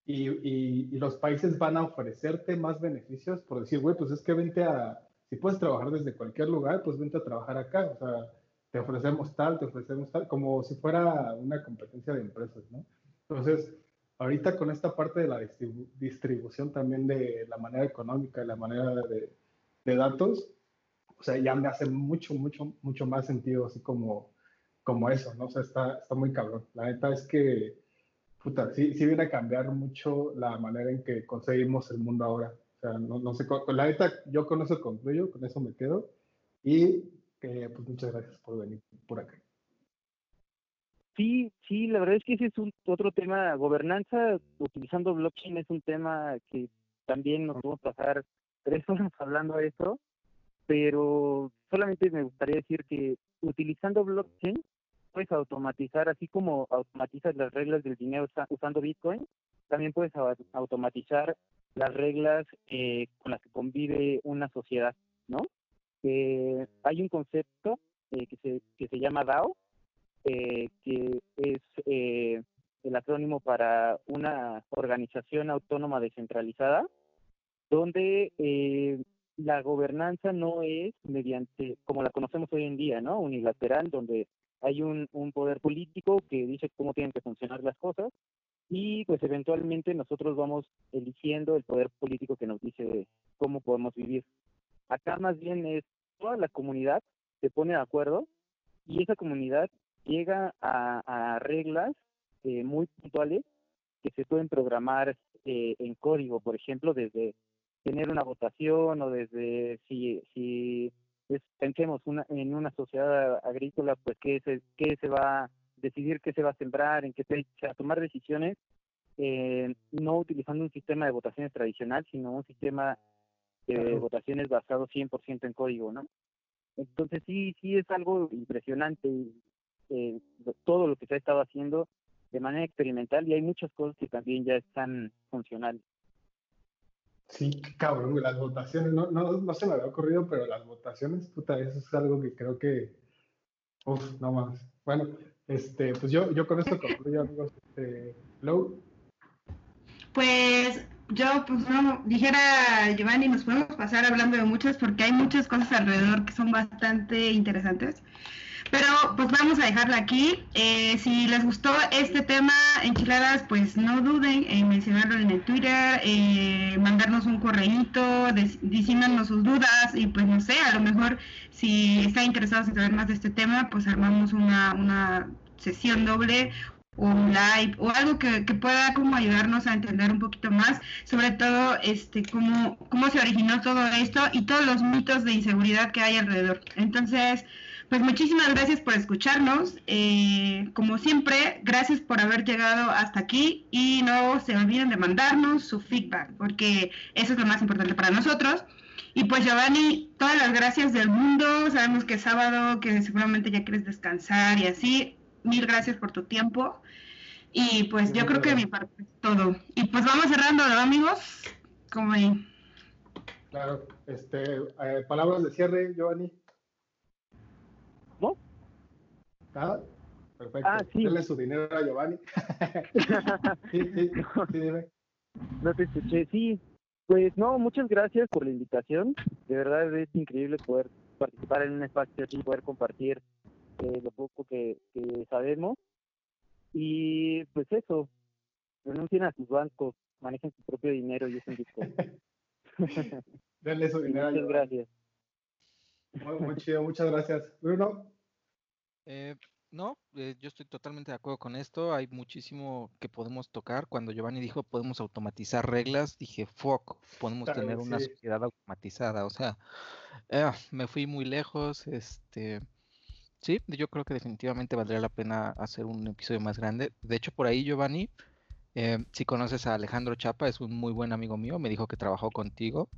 y, y, los países van a ofrecerte más beneficios por decir, güey, pues es que vente a, si puedes trabajar desde cualquier lugar, pues vente a trabajar acá. O sea, te ofrecemos tal, te ofrecemos tal, como si fuera una competencia de empresas, ¿no? Entonces, ahorita con esta parte de la distribución también de la manera económica, de la manera de, de, datos, o sea, ya me hace mucho, mucho, mucho más sentido así como, como eso, ¿no? O sea, está, está muy cabrón. La neta es que, puta, sí, sí viene a cambiar mucho la manera en que conseguimos el mundo ahora. O sea, no, no sé, la neta, yo con eso concluyo, con eso me quedo. Y pues muchas gracias por venir por acá. Sí, sí, la verdad es que ese es un otro tema. Gobernanza utilizando blockchain es un tema que también nos vamos a pasar tres horas hablando de eso, pero solamente me gustaría decir que utilizando blockchain puedes automatizar, así como automatizas las reglas del dinero usando Bitcoin, también puedes automatizar las reglas eh, con las que convive una sociedad, ¿no? que hay un concepto eh, que, se, que se llama DAO, eh, que es eh, el acrónimo para una organización autónoma descentralizada, donde la gobernanza no es mediante, como la conocemos hoy en día, ¿no? Unilateral, donde hay un, un poder político que dice cómo tienen que funcionar las cosas y pues eventualmente nosotros vamos eligiendo el poder político que nos dice cómo podemos vivir. Acá más bien es toda la comunidad se pone de acuerdo y esa comunidad llega a, reglas eh, muy puntuales que se pueden programar eh, en código, por ejemplo, desde tener una votación o desde si, si pensemos una, en una sociedad agrícola, pues qué se, qué se va a decidir, qué se va a sembrar, en qué fecha, tomar decisiones, eh, no utilizando un sistema de votaciones tradicional, sino un sistema de votaciones basado 100% en código, ¿no? Entonces sí, sí es algo impresionante eh, todo lo que se ha estado haciendo de manera experimental y hay muchas cosas que también ya están funcionales. Sí, cabrón, las votaciones, no, no, no se me había ocurrido, pero las votaciones, puta, eso es algo que creo que, uff, no más. Bueno, este, pues yo, yo con esto concluyo, amigos. Este, Low. Pues yo, pues no, dijera Giovanni, nos podemos pasar hablando de muchas porque hay muchas cosas alrededor que son bastante interesantes. Pero pues vamos a dejarla aquí. Eh, si les gustó este tema, enchiladas, pues no duden en mencionarlo en el Twitter, eh, mandarnos un correíto, diciéndonos sus dudas y pues no sé, a lo mejor si están interesados en saber más de este tema, pues armamos una, una sesión doble o un live o algo que, pueda como ayudarnos a entender un poquito más, sobre todo este cómo, cómo se originó todo esto y todos los mitos de inseguridad que hay alrededor. Entonces, pues muchísimas gracias por escucharnos. Eh, como siempre, gracias por haber llegado hasta aquí y no se olviden de mandarnos su feedback, porque eso es lo más importante para nosotros. Y pues Giovanni, todas las gracias del mundo. Sabemos que es sábado, que seguramente ya quieres descansar y así mil gracias por tu tiempo. Y pues yo creo que mi parte es todo. Y pues vamos cerrando, ¿no, amigos? Como ahí. Claro, este, eh, palabras de cierre, Giovanni. ¿No? ¿Nada? Perfecto. Ah, sí. Dale su dinero a Giovanni. sí, sí, sí, dime. No te escuché, sí. Pues no, muchas gracias por la invitación. De verdad es increíble poder participar en un espacio así, poder compartir eh, lo poco que, sabemos. Y pues eso, renuncien a sus bancos, manejen su propio dinero y usen Bitcoin. Denle su dinero. Muchas gracias. Muy, chido, muchas gracias. Bruno. Eh, no, eh, yo estoy totalmente de acuerdo con esto. Hay muchísimo que podemos tocar. Cuando Giovanni dijo podemos automatizar reglas, dije, fuck, podemos tener una sociedad automatizada. O sea, me fui muy lejos. Este, Sí, yo creo que definitivamente valdría la pena hacer un episodio más grande. De hecho, por ahí, Giovanni, eh, si conoces a Alejandro Chapa, es un muy buen amigo mío, me dijo que trabajó contigo.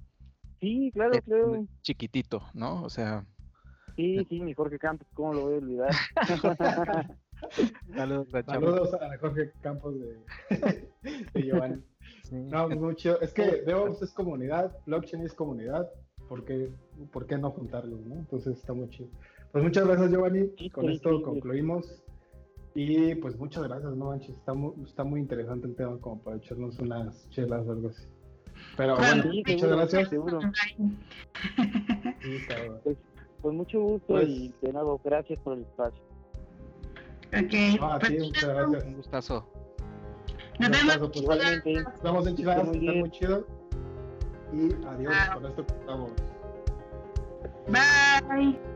Sí, claro, claro. Chiquitito, ¿no? O sea. Sí, sí, mi Jorge Campos, ¿cómo lo voy a olvidar? Saludos, a Saludos a Jorge Campos de, Giovanni. No, pues mucho. Es que DevOps es comunidad, blockchain es comunidad. ¿Por qué, ¿Por qué no juntarlos, no? Entonces está muy chido. Pues muchas gracias, Giovanni. Con esto concluimos. Y pues muchas gracias, no manches. Está muy, está muy interesante el tema como para echarnos unas chelas o algo así. Pero bueno, muchas gracias. Seguro. pues, pues, mucho gusto pues y de nuevo, gracias por el espacio. Ok. Ah, sí, pues, muchas gracias. Un gustazo. Nos vemos. Pues, igualmente. Nos vemos en Chiladas, está muy chido. Y adiós, con esto estamos. Bye.